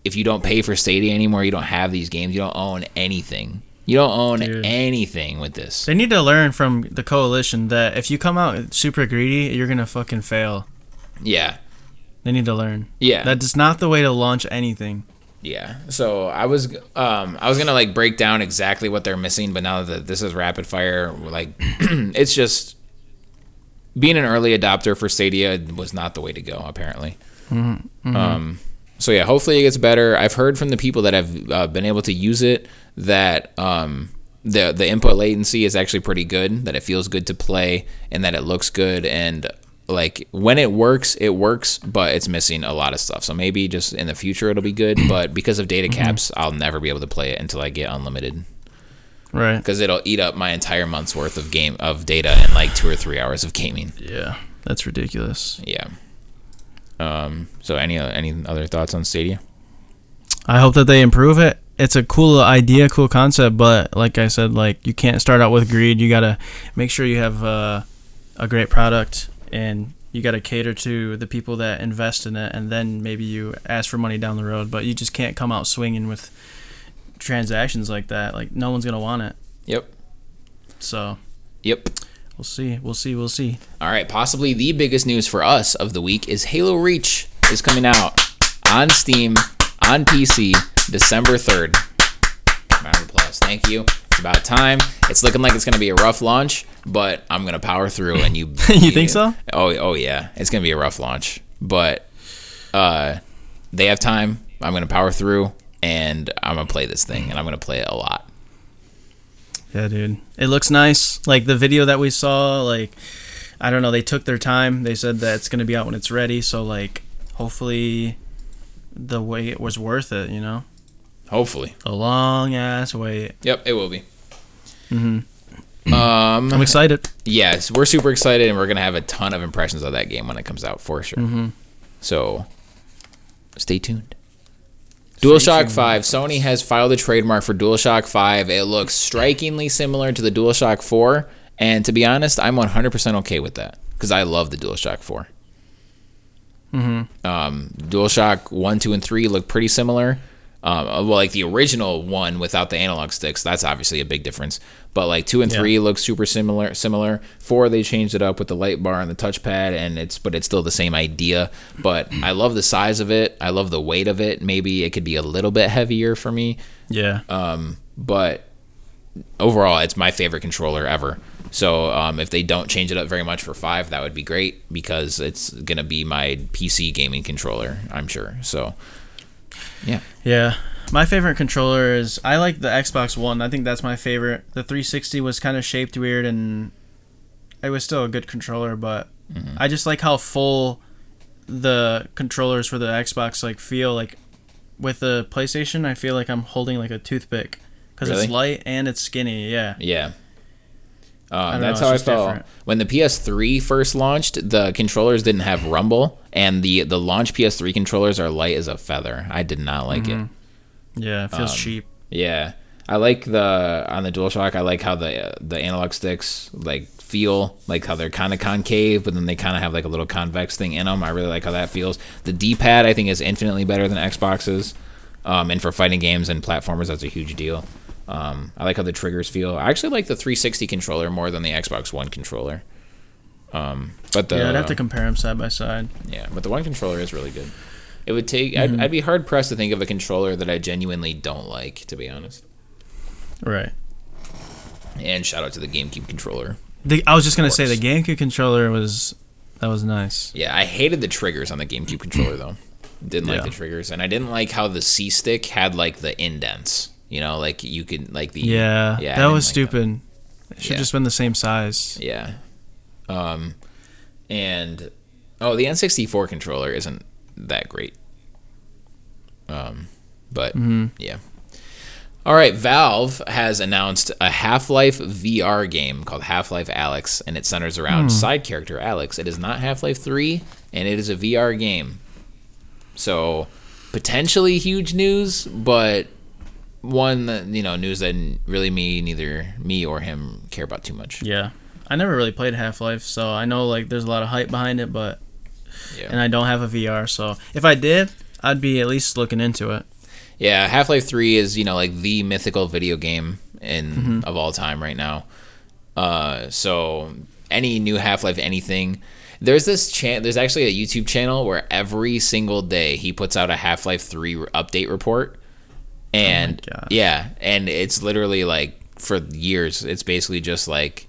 if you don't pay for Stadia anymore, you don't have these games. You don't own anything. You don't own Dude. anything with this. They need to learn from the coalition that if you come out super greedy, you're gonna fucking fail. Yeah, They need to learn. yeah. That is not the way to launch anything. Yeah. So I was um I was gonna like break down exactly what they're missing, but now that this is rapid fire, like it's just being an early adopter for Stadia was not the way to go apparently. Um. So yeah, hopefully it gets better. I've heard from the people that have uh, been able to use it that um the the input latency is actually pretty good. That it feels good to play and that it looks good and like when it works, it works, but it's missing a lot of stuff. So maybe just in the future it'll be good, but because of data caps, I'll never be able to play it until I get unlimited Right. because it'll eat up my entire month's worth of game of data in like two or three hours of gaming. Yeah. That's ridiculous. Yeah. Um, so any any other thoughts on Stadia? I hope that they improve it. It's a cool idea, cool concept, but like I said, like you can't start out with greed. You gotta make sure you have uh, a great product, and you gotta cater to the people that invest in it, and then maybe you ask for money down the road. But you just can't come out swinging with transactions like that. Like no one's gonna want it. Yep. So Yep. We'll see. We'll see. We'll see. All right, possibly the biggest news for us of the week is Halo Reach is coming out on Steam on PC December 3rd. Round of applause. Thank you. It's about time. It's looking like it's going to be a rough launch, but I'm going to power through and you You think so? Oh, oh yeah. It's going to be a rough launch, but uh they have time. I'm going to power through and I'm going to play this thing and I'm going to play it a lot. Yeah, dude. It looks nice. Like the video that we saw, like I don't know, they took their time. They said that it's gonna be out when it's ready, so like hopefully the wait was worth it, you know? Hopefully. A long ass wait. Yep, it will be. Mm-hmm. Um I'm excited. Yes, we're super excited, and we're gonna have a ton of impressions of that game when it comes out for sure. Mhm. So, stay tuned. DualShock tuned. 5. Sony has filed a trademark for DualShock 5. It looks strikingly similar to the DualShock 4, and to be honest, I'm 100% okay with that because I love the DualShock 4. Mm-hmm. Um, DualShock 1, 2, and 3 look pretty similar. Um, well, like the original one without the analog sticks, that's obviously a big difference. But like two and Yeah. three look super similar. Similar. Four, they changed it up with the light bar and the touchpad, and it's but it's still the same idea. But I love the size of it. I love the weight of it. Maybe it could be a little bit heavier for me. Yeah. Um, but overall, it's my favorite controller ever. So um, if they don't change it up very much for five, that would be great because it's gonna be my PC gaming controller. I'm sure. So yeah. Yeah. My favorite controller is I like the Xbox One. I think that's my favorite. The 360 was kind of shaped weird and it was still a good controller, but Mm-hmm. I just like how full the controllers for the Xbox like feel like with the PlayStation, I feel like I'm holding like a toothpick cuz Really? it's light and it's skinny. Yeah. Yeah. Don't that's know, how I felt different. when the PS3 first launched. The controllers didn't have rumble, and the the launch PS3 controllers are light as a feather. I did not like it. Yeah, it feels Um, cheap. Yeah, I like the on the DualShock. I like how the the analog sticks like feel like how they're kind of concave, but then they kind of have like a little convex thing in them. I really like how that feels. The D-pad I think is infinitely better than Xboxes, um, and for fighting games and platformers, that's a huge deal. Um, I like how the triggers feel. I actually like the 360 controller more than the Xbox One controller. Um, but the yeah, I'd have to compare them side by side. yeah, but the one controller is really good. It would take. I'd, I'd be hard pressed to think of a controller that I genuinely don't like, to be honest. Right. And shout out to the GameCube controller. The, I was just gonna say the. GameCube controller was that was nice. Yeah, I hated the triggers on the GameCube controller though. Didn't like Yeah. the triggers, and I didn't like how the C stick had like the indents. You know, like you could like the Yeah, yeah. That was like stupid. It should Yeah. just been the same size. Yeah. Um, and oh, the N64 controller isn't that great. Um, but Mm-hmm. yeah. All right, Valve has announced a Half-Life VR game called Half-Life Alyx, and it centers around side character Alyx. It is not Half-Life 3, and it is a VR game. So, potentially huge news, but one that, you know, news that really me neither me or him care about too much. Yeah, I never really played Half Life, so I know like there's a lot of hype behind it, but Yeah. and I don't have a VR, so if I did, I'd be at least looking into it. Yeah, Half Life Three is you know like the mythical video game in of all time right now. Uh, so any new Half Life anything, there's this chan There's actually a YouTube channel where every single day he puts out a Half Life Three update report, and gosh. yeah, and it's literally like for years. It's basically just like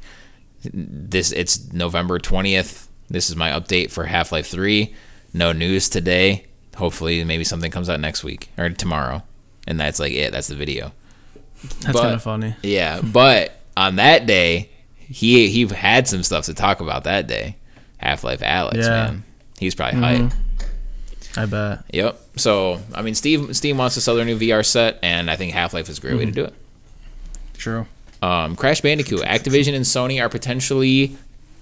this. It's November twentieth. This is my update for Half Life Three. No news today. Hopefully, maybe something comes out next week or tomorrow, and that's like it. That's the video. That's kind of funny. Yeah, but on that day, he he had some stuff to talk about that day. Half Life Alyx, Yeah. man, he's probably Mhm. hyped. I bet. Yep. So I mean, Steve Steve wants to sell their new VR set, and I think Half Life is a great way to do it. True. Um, Crash Bandicoot, Activision and Sony are potentially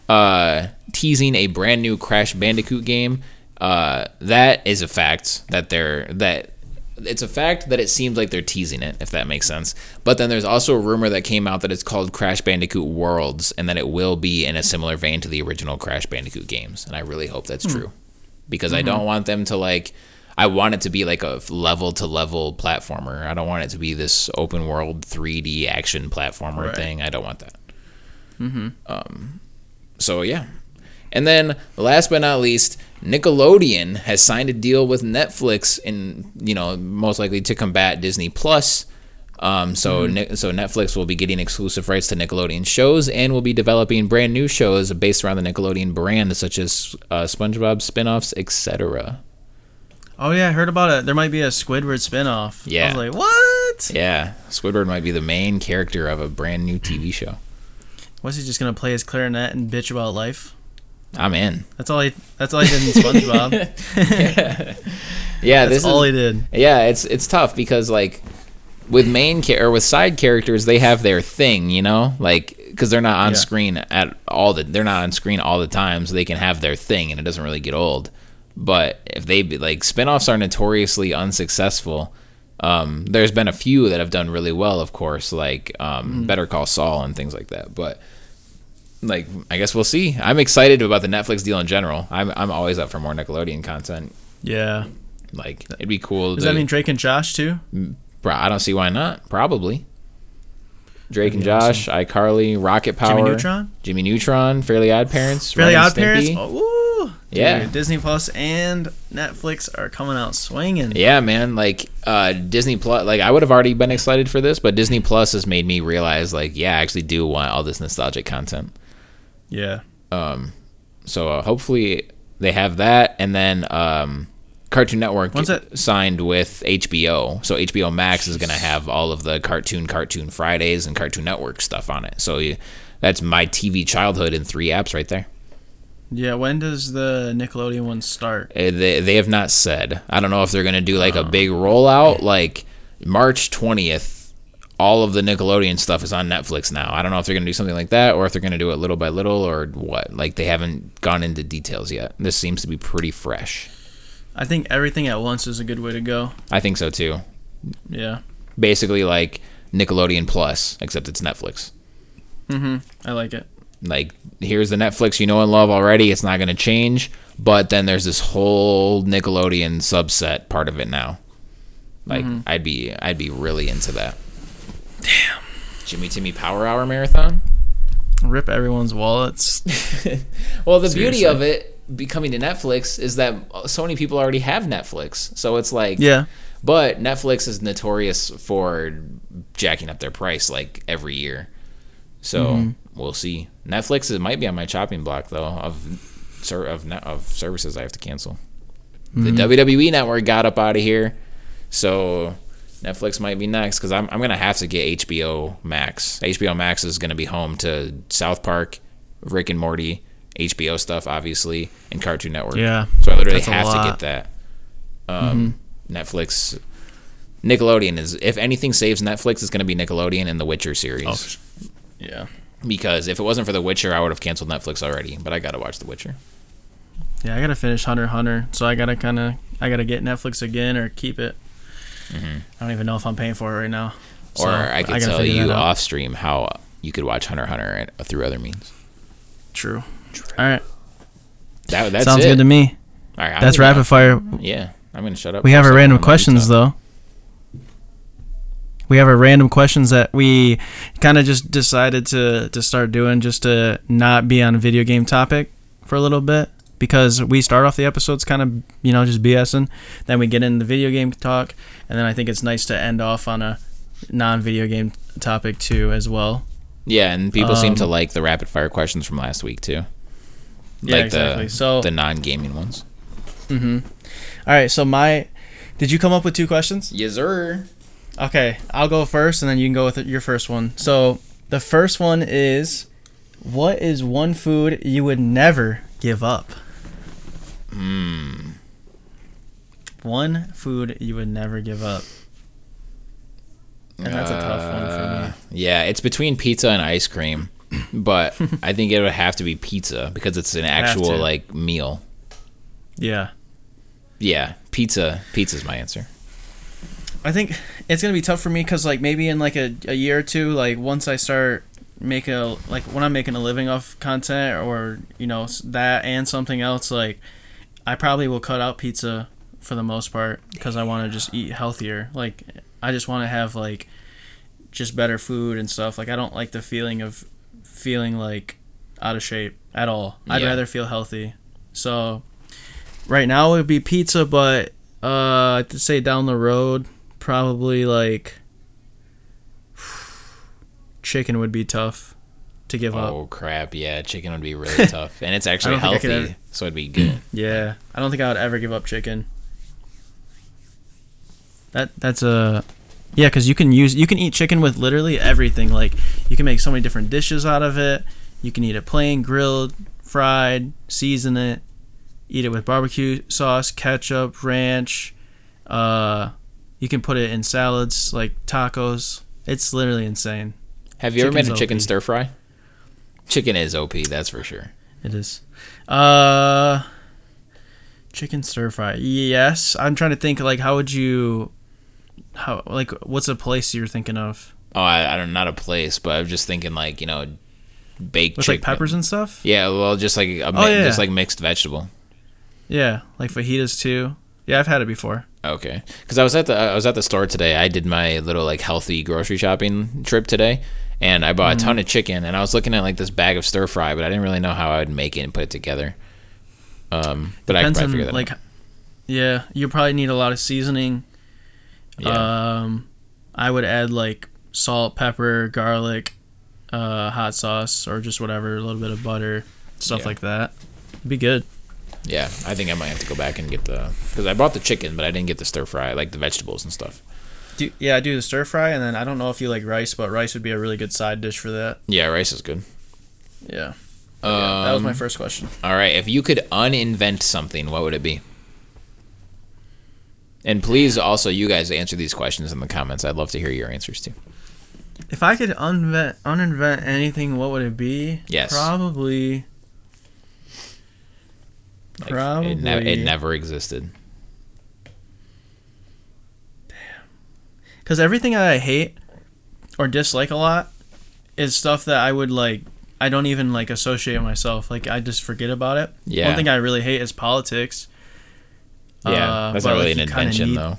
uh, teasing a brand new Crash Bandicoot game. Uh, that is a fact that they're that it's a fact that it seems like they're teasing it, if that makes sense. But then there's also a rumor that came out that it's called Crash Bandicoot Worlds, and that it will be in a similar vein to the original Crash Bandicoot games. And I really hope that's true, because I don't want them to like. I want it to be like a level to level platformer. I don't want it to be this open world 3D action platformer Right. thing. I don't want that. Um, so yeah. And then last but not least, Nickelodeon has signed a deal with Netflix and you know, most likely to combat Disney Plus. Um, so Ni- so Netflix will be getting exclusive rights to Nickelodeon shows and will be developing brand new shows based around the Nickelodeon brand such as uh, SpongeBob spin-offs, etc. Oh yeah, I heard about it. There might be a Squidward spinoff. Yeah. I was like, what? Yeah, Squidward might be the main character of a brand new TV show. Was he just gonna play his clarinet and bitch about life? I'm in. That's all he. That's all he did in SpongeBob. Yeah, That's this all is, he did. Yeah, it's it's tough because like with main cha- or with side characters, they have their thing, you know, like because they're not on Yeah. screen at all the they're not on screen all the time, so they can have their thing, and it doesn't really get old. But if they be like spinoffs are notoriously unsuccessful. Um, there's been a few that have done really well, of course, like um, Better Call Saul and things like that. But like, I guess we'll see. I'm excited about the Netflix deal in general. I'm I'm always up for more Nickelodeon content. Yeah. Like, it'd be cool. Does to- that mean Drake and Josh too? Bro, I don't see why not. Probably. Drake and Josh, iCarly, Rocket Power, Jimmy Neutron? Jimmy Neutron, Fairly Odd Parents, Fairly Odd Parents. Stimpy. Oh. Dude, Yeah. Disney Plus and Netflix are coming out swinging. Yeah, man. Like uh, Disney Plus, like I would have already been excited for this, but Disney Plus has made me realize, like, yeah, I actually do want all this nostalgic content. Yeah. So uh, hopefully they have that, and then um, Cartoon Network When's that- signed with HBO, so HBO Max is gonna have all of the cartoon Cartoon Fridays and Cartoon Network stuff on it. So you, that's my TV childhood in three apps right there. Yeah. When does the Nickelodeon one start? Uh, They, they have not said. I don't know if they're gonna do like a big rollout, like March twentieth. All of the Nickelodeon stuff is on Netflix now. I don't know if they're gonna do something like that, or if they're gonna do it little by little, or what. Like they haven't gone into details yet. This seems to be pretty fresh. I think everything at once is a good way to go. I think so too. Yeah. Basically, like Nickelodeon Plus, except it's Netflix. Mm-hmm. I like it. Like, here's the Netflix you know and love already. It's not going to change. But then there's this whole Nickelodeon subset part of it now. Like, I'd be, I'd be really into that. Damn. Jimmy Timmy Power Hour marathon. Rip everyone's wallets. Well, the beauty of it becoming to Netflix is that so many people already have Netflix. So it's like, Yeah. But Netflix is notorious for jacking up their price like every year. So Mm-hmm. we'll see. Netflix it might be on my chopping block though of of of services I have to cancel. The Mm-hmm. WWE network got up out of here, so Netflix might be next because I'm I'm gonna have to get HBO Max. HBO Max is gonna be home to South Park, Rick and Morty, HBO stuff obviously, and Cartoon Network. Yeah. So I literally have to. Mm-hmm. get that. Um, Netflix, Nickelodeon is if anything saves Netflix, it's going to be Nickelodeon and the Witcher series. Oh, Yeah. Because if it wasn't for the Witcher, I would have canceled Netflix already. But I got to watch the Witcher. Yeah, I gotta finish Hunter Hunter, so I gotta kind of I gotta get Netflix again or keep it. Mm-hmm. I don't even know if I'm paying for it right now. So, or I could gotta tell you that off stream how you could watch Hunter Hunter uh, through other means. True. All right, That, that's sounds it. good to me. All right, That's gonna- rapid fire. Yeah, I'm gonna shut up. We for a have our random and let you questions though. We have our random questions that we kind of just decided to to start doing just to not be on a video game topic for a little bit because we start off the episodes kind of you know just BSing, then we get into the video game talk, and then I think it's nice to end off on a non-video game topic too as well. Yeah, and people seem to Um, like the rapid fire questions from last week too. Yeah, like exactly. the So- the non gaming ones. Mm-hmm. All right, so my did you come up with two questions? Yes, sir. Okay, I'll go first, and then you can go with your first one. So the first one is, what is one food you would never give up? Hmm. One food you would never give up. And that's a tough one for Uh, me. Yeah, it's between pizza and ice cream, but I think it would have to be pizza because it's an actual like meal. Yeah, Yeah, pizza. Pizza's my answer. I think it's gonna be tough for me because like maybe in like a, a year or two, like once I start making a like when I'm making a living off content or you know that and something else, like I probably will cut out pizza for the most part because I want to just eat healthier. Like I just want to have like just better food and stuff. Like I don't like the feeling of feeling like out of shape at all. I'd Yeah. rather feel healthy. So right now it would be pizza, but uh, I'd say down the road probably like chicken would be tough to give up. Oh crap! Yeah, chicken would be really tough, and it's actually don't think I could healthy, ever- so it'd be good. Yeah, I don't think I would ever give up chicken. That that's a yeah, because you can use you can eat chicken with literally everything. Like you can make so many different dishes out of it. You can eat it plain, grilled, fried, season it, eat it with barbecue sauce, ketchup, ranch. Uh, you can put it in salads like tacos. It's literally insane. Have you ever made a chicken stir fry? Chicken is OP, that's for sure. It is. Uh chicken stir fry. Yes. I'm trying to think like how would you how like what's a place you're thinking of? Oh, I, I don't not a place, but I'm just thinking like you know, baked With chicken. like peppers and stuff? Yeah, well, just like a Oh, yeah. just like mixed vegetable. Yeah, like fajitas too. Yeah, I've had it before. Okay, because I was at the I was at the store today. I did my little like healthy grocery shopping trip today, and I bought a Mm. ton of chicken. And I was looking at like this bag of stir fry, but I didn't really know how I would make it and put it together. Um, but I could Depends probably on figure that like out. yeah, you probably need a lot of seasoning. Yeah. Um I would add like salt, pepper, garlic, uh hot sauce or just whatever, a little bit of butter, stuff Yeah. like that. It'd be good. yeah, I think I might have to go back and get the because I bought the chicken, but I didn't get the stir fry, like the vegetables and stuff. Do, yeah, I do the stir fry, and then I don't know if you like rice, but rice would be a really good side dish for that. Yeah, rice is good. Yeah. yeah that was my Um, first question. All right, if you could uninvent something, what would it be? And please also you guys answer these questions in the comments. I'd love to hear your answers too. If I could uninvent, uninvent anything, what would it be? Yes. Probably. Like, Probably. It, ne- it never existed. Because everything that I hate or dislike a lot is stuff that I would like. I don't even like associate myself. Like I just forget about it. Yeah. One thing I really hate is politics. Yeah, Uh, that's not really like, an invention need- though.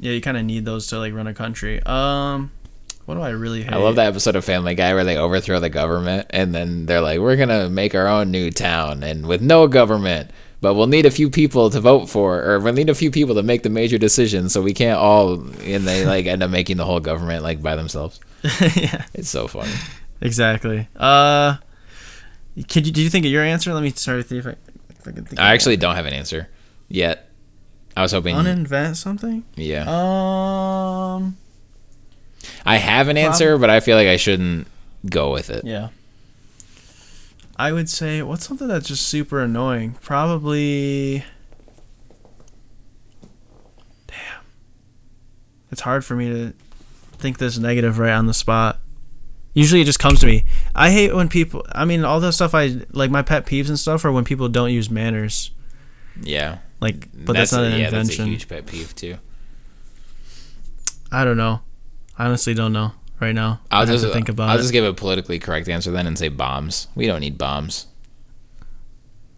Yeah, you kind of need those to like run a country. Um, what do I really hate? I love that episode of Family Guy where they overthrow the government and then they're like, "We're gonna make our own new town and with no government, but we'll need a few people to vote for, or we'll need a few people to make the major decisions, so we can't all." And they like end up making the whole government like by themselves. yeah, It's so funny. exactly. Uh, could you? Do you think of your answer? Let me start with you if I, if I can think. I actually don't have an answer yet. I was hoping. uninvent something. yeah, Um. I have an answer, but I feel like I shouldn't go with it. Yeah. I would say what's something that's just super annoying? Probably Damn. It's hard for me to think this negative right on the spot. Usually it just comes to me. I hate when people I mean all the stuff I like my pet peeves and stuff are when people don't use manners. Yeah, Like but that's, not a, an yeah, that's a invention. huge pet peeve too. I don't know. I honestly don't know right now. I'll just to think about I'll it. just give a politically correct answer then and say bombs. We don't need bombs.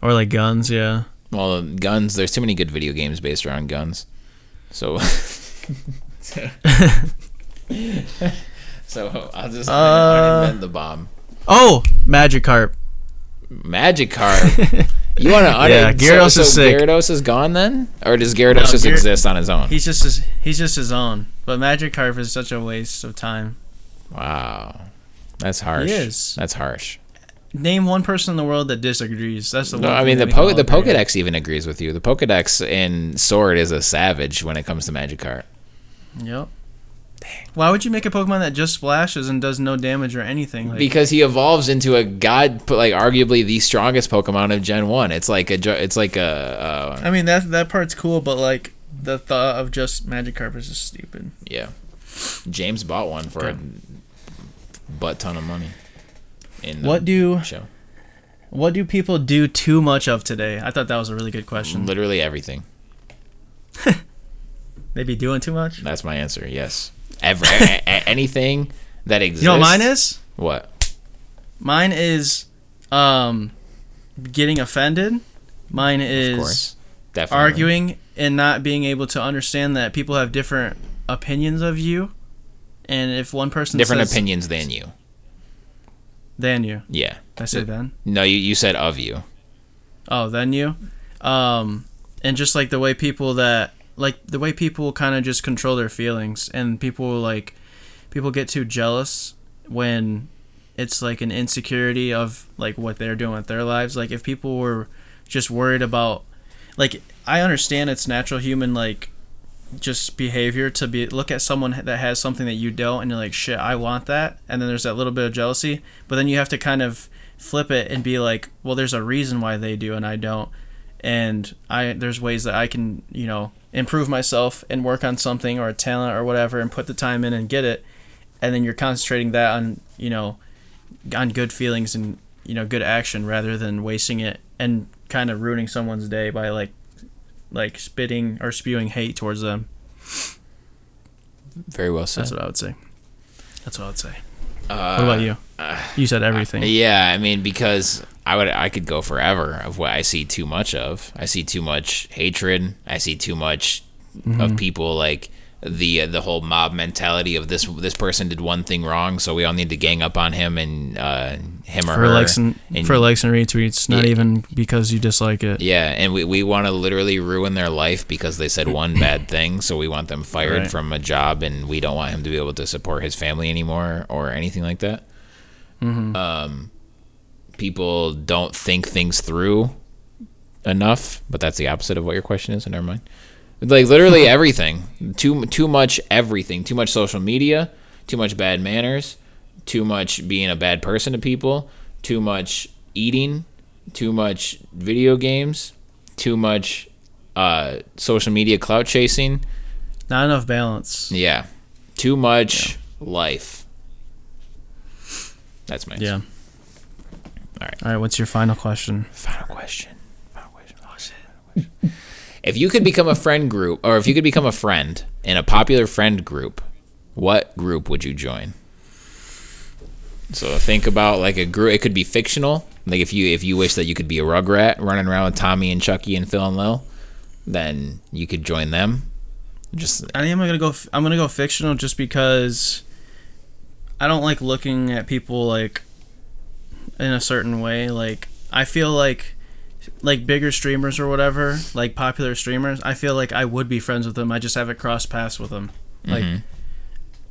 or like guns, yeah. Well, guns. There's too many good video games based around guns. So. so I'll just Uh, invent the bomb. Oh, Magikarp. Magikarp. You want to un- Yeah, so, Gyarados so is sick. Gyarados is gone then, or does Gyarados No, just Gyar- exist on his own? He's just his, he's just his own. But Magikarp is such a waste of time. Wow, that's harsh. He is. That's harsh. Name one person in the world that disagrees. That's the No. I mean the that we can po- the. Pokedex even agrees with you. The Pokedex in Sword is a savage when it comes to Magikarp. Yep. Why would you make a Pokemon that just splashes and does no damage or anything? Like, because he evolves into a god, like arguably the strongest Pokemon of Gen One. It's like a, it's like a, uh, I mean that that part's cool, but like the thought of just Magikarp is just stupid. yeah. James bought one for a Okay. Butt ton of money. In the What do show? what do people do too much of today? I thought that was a really good question. Literally everything. They be doing too much. That's my answer. Yes. Ever a- a- anything that exists. You know what mine is? What? Mine is um getting offended. Mine is. Definitely. arguing and not being able to understand that people have different opinions of you. And if one person Different says, opinions than you. than you, Yeah. Did I say then. No, you, you said of you. Oh, then you. Um, and just like the way people that like the way people kind of just control their feelings, and people like people get too jealous when it's like an insecurity of like what they're doing with their lives. Like if people were just worried about, like I understand it's natural human like just behavior to be look at someone that has something that you don't and you're like shit i want that. And then there's that little bit of jealousy. But then you have to kind of flip it and be like well there's a reason why they do and i don't. And i there's ways that i can you know improve myself and work on something or a talent or whatever and put the time in and get it. And then you're concentrating that on you know on good feelings and you know good action rather than wasting it and kind of ruining someone's day by like like spitting or spewing hate towards them Very well said. that's what i would say that's what i would say Uh, what about you you said everything Yeah, I mean because I would I could go forever of what I see too much of. I see too much hatred. I see too much Mm-hmm. of people like the the whole mob mentality of this this person did one thing wrong, so we all need to gang up on him and uh, him or for her. likes and, and- for likes and retweets not Yeah. even because you dislike it Yeah, and we, we want to literally ruin their life because they said one bad thing. So we want them fired Right. from a job, and we don't want him to be able to support his family anymore or anything like that. Mm-hmm. Um, people don't think things through enough, but that's the opposite of what your question is. So never mind. Like literally everything, too too much everything, too much social media, too much bad manners, too much being a bad person to people, too much eating, too much video games, too much uh, social media clout chasing. not enough balance Yeah, too much life. That's my yeah All right. all right what's your final question Final question. Final question. Oh, shit. If you could become a friend group, or if you could become a friend in a popular friend group, what group would you join? So think about like a group. It could be fictional. Like if you if you wish that you could be a Rugrat running around with Tommy and Chucky and Phil and Lil, then you could join them. Just I think I'm gonna go. I'm gonna go fictional just because I don't like looking at people like in a certain way. Like I feel like like bigger streamers or whatever, like popular streamers. I feel like I would be friends with them. I just haven't crossed paths with them. Like Mhm.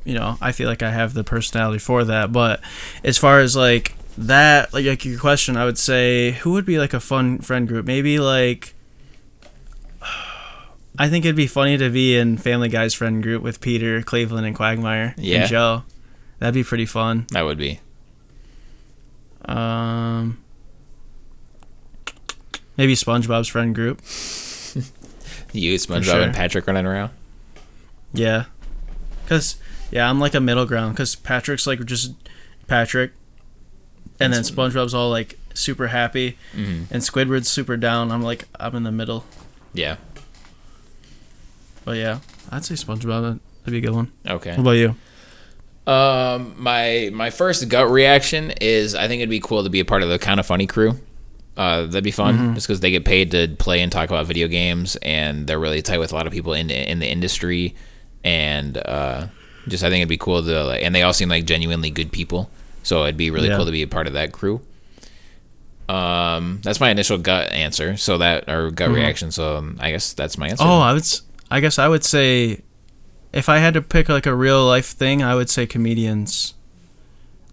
You know, I feel like I have the personality for that. But as far as like that, like, like your question, I would say who would be like a fun friend group? Maybe like. I think it'd be funny to be in Family Guy's friend group with Peter, Cleveland, and Quagmire Yeah. and Joe. That'd be pretty fun. that would be. Um, maybe SpongeBob's friend group. You, SpongeBob sure. and Patrick running around. Yeah, cause yeah, I'm like a middle ground. Cause Patrick's like just Patrick, and then SpongeBob's all like super happy, hmm and Squidward's super down. I'm like I'm in the middle. Yeah. But yeah, I'd say SpongeBob. That'd be a good one. Okay. What about you? Um, my my first gut reaction is I think it'd be cool to be a part of the Kinda Funny crew. Uh, that'd be fun just because they get paid to play and talk about video games, and they're really tight with a lot of people in in the industry, and uh, just I think it'd be cool to like, and they all seem like genuinely good people, so it'd be really Yeah. cool to be a part of that crew. Um, that's my initial gut answer. So that or gut reaction. So um, I guess that's my answer. Oh, I would. I guess I would say, if I had to pick like a real life thing, I would say comedians,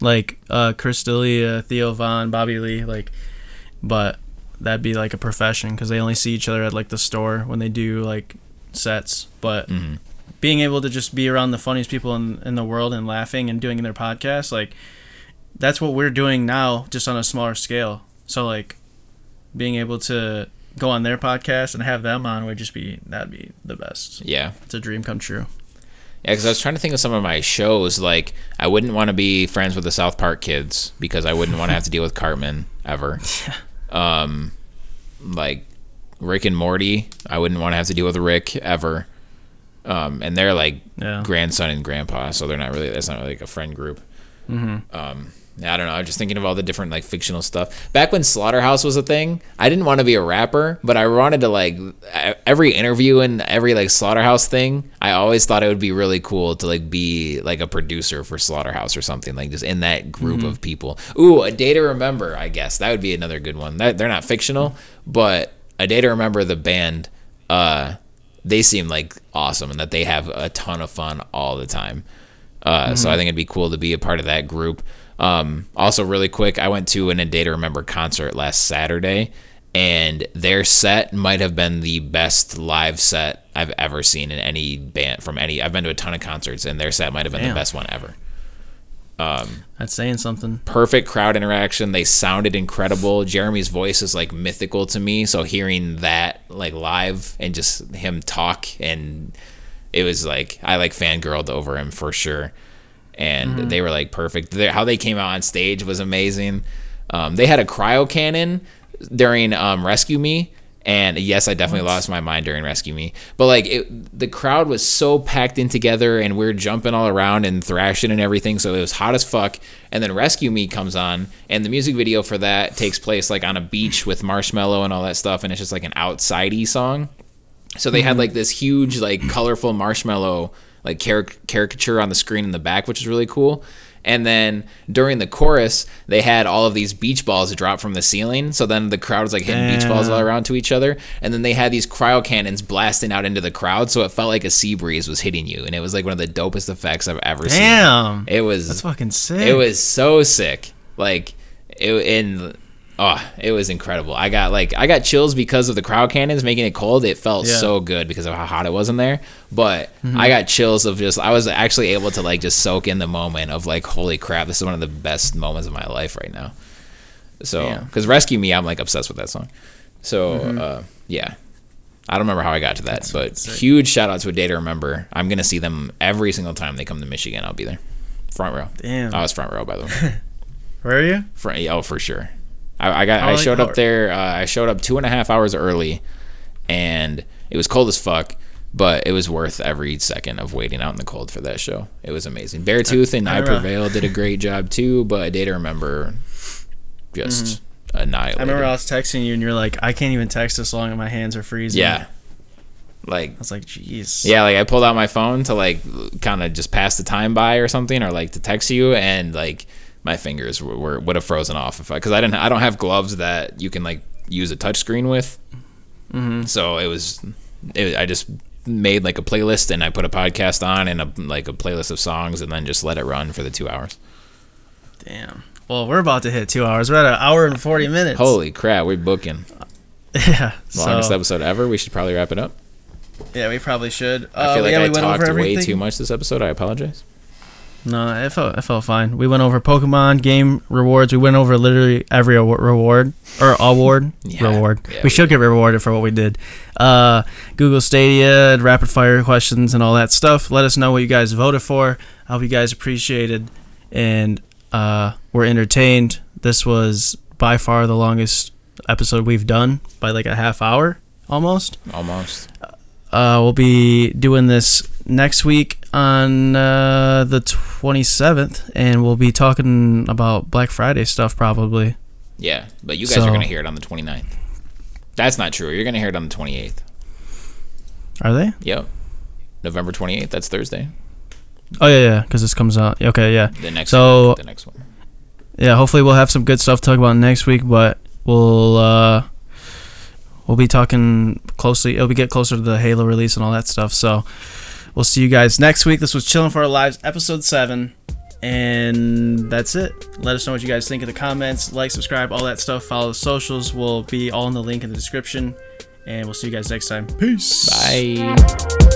like uh, Chris D'Elia, Theo Von, Bobby Lee, like, but that'd be like a profession because they only see each other at like the store when they do like sets. But Mhm. Being able to just be around the funniest people in in the world and laughing and doing their podcast, like, that's what we're doing now, just on a smaller scale. So like, being able to go on their podcast and have them on would just be that'd be the best. yeah. It's a dream come true. Yeah, because I was trying to think of some of my shows. Like, I wouldn't want to be friends with the South Park kids because I wouldn't want to have to deal with Cartman ever. Yeah. Um, like, Rick and Morty. I wouldn't want to have to deal with Rick ever. Um, and they're like Yeah. grandson and grandpa, so they're not really. That's not really like a friend group. Um, I don't know. I'm just thinking of all the different like fictional stuff. Back when Slaughterhouse was a thing, I didn't want to be a rapper, but I wanted to like every interview and every like Slaughterhouse thing. I always thought it would be really cool to like be like a producer for Slaughterhouse or something like just in that group of people. Ooh, a day to remember. I guess that would be another good one. That, they're not fictional, but a day to remember the band. Uh, they seem like awesome and that they have a ton of fun all the time. Uh, So I think it'd be cool to be a part of that group. Um, also, really quick, I went to an A Day to Remember concert last Saturday, and their set might have been the best live set I've ever seen in any band from any. I've been to a ton of concerts, and their set might have been Damn. the best one ever. That's saying something. Perfect crowd interaction. They sounded incredible. Jeremy's voice is like mythical to me, so hearing that like live and just him talk and it was like I like fangirled over him for sure. And they were like perfect. They- how they came out on stage was amazing. Um, they had a cryo cannon during um, Rescue Me, and yes, I definitely lost my mind during Rescue Me. But like it, the crowd was so packed in together, and we are jumping all around and thrashing and everything. So it was hot as fuck. And then Rescue Me comes on, and the music video for that takes place like on a beach with Marshmello and all that stuff, and it's just like an outsidey song. So they had mm-hmm. like this huge, like colorful Marshmello like caric- caricature on the screen in the back, which is really cool. And then during the chorus, they had all of these beach balls drop from the ceiling. So then the crowd was like hitting beach balls all around to each other. And then they had these cryo cannons blasting out into the crowd. So it felt like a sea breeze was hitting you. And it was like one of the dopest effects I've ever seen. Damn. It was That's fucking sick. it was so sick. Like it in oh, it was incredible. I got like I got chills because of the crowd cannons making it cold. It felt Yeah. so good because of how hot it was in there. But mm-hmm. I got chills of just I was actually able to like just soak in the moment of like holy crap, this is one of the best moments of my life right now. So Yeah. because Rescue Me, I'm like obsessed with that song. So mm-hmm. uh, yeah. I don't remember how I got to that, but sick. huge shout out to a day to remember. I'm gonna see them every single time they come to Michigan. I'll be there, front row. Damn. I was front row by the way. Where are you? Front, oh, for sure. I, I got. How I showed how- up there. Uh, I showed up two and a half hours early, and it was cold as fuck. But it was worth every second of waiting out in the cold for that show. It was amazing. Beartooth and I I, Prevail did a great job too. But I did remember, just annihilated. Mm-hmm. I remember I was texting you and you're like, I can't even text this long and my hands are freezing. yeah, like I was like, jeez. Yeah, like I pulled out my phone to like kind of just pass the time by or something, or like to text you, and like my fingers were, were would have frozen off if I because I didn't I don't have gloves that you can like use a touch screen with, mm-hmm. so it was it, I just made like a playlist and I put a podcast on and a like a playlist of songs and then just let it run for the two hours. Damn. Well, we're about to hit two hours. We're at an hour and 40 minutes. Holy crap, we're booking Yeah. longest So, episode ever. We should probably wrap it up. yeah, we probably should. I Uh, feel like yeah, I we talked way too much this episode. I apologize. No, it felt, it felt fine. We went over Pokemon game rewards. We went over literally every award, reward or award Yeah. reward. Yeah, we we should get rewarded for what we did. Uh, Google Stadia, rapid fire questions, and all that stuff. Let us know what you guys voted for. I hope you guys appreciated and uh, were entertained. This was by far the longest episode we've done by like a half hour almost. Almost. Uh, we'll be doing this next week on uh, the 27th, and we'll be talking about Black Friday stuff probably. Yeah, but you guys So- are going to hear it on the 29th. That's not true. You're going to hear it on the 28th. Are they? Yep. November 28th. That's Thursday. Oh yeah, yeah, because this comes out. Okay, yeah, The next So- one. The next one. yeah. Hopefully, we'll have some good stuff to talk about next week, but we'll uh, we'll be talking closely. It'll be get closer to the Halo release and all that stuff. So we'll see you guys next week. This was Chilling for Our Lives, episode seven. And that's it. Let us know what you guys think in the comments. Like, subscribe, all that stuff. Follow the socials. We'll be all in the link in the description. And we'll see you guys next time. Peace. Bye.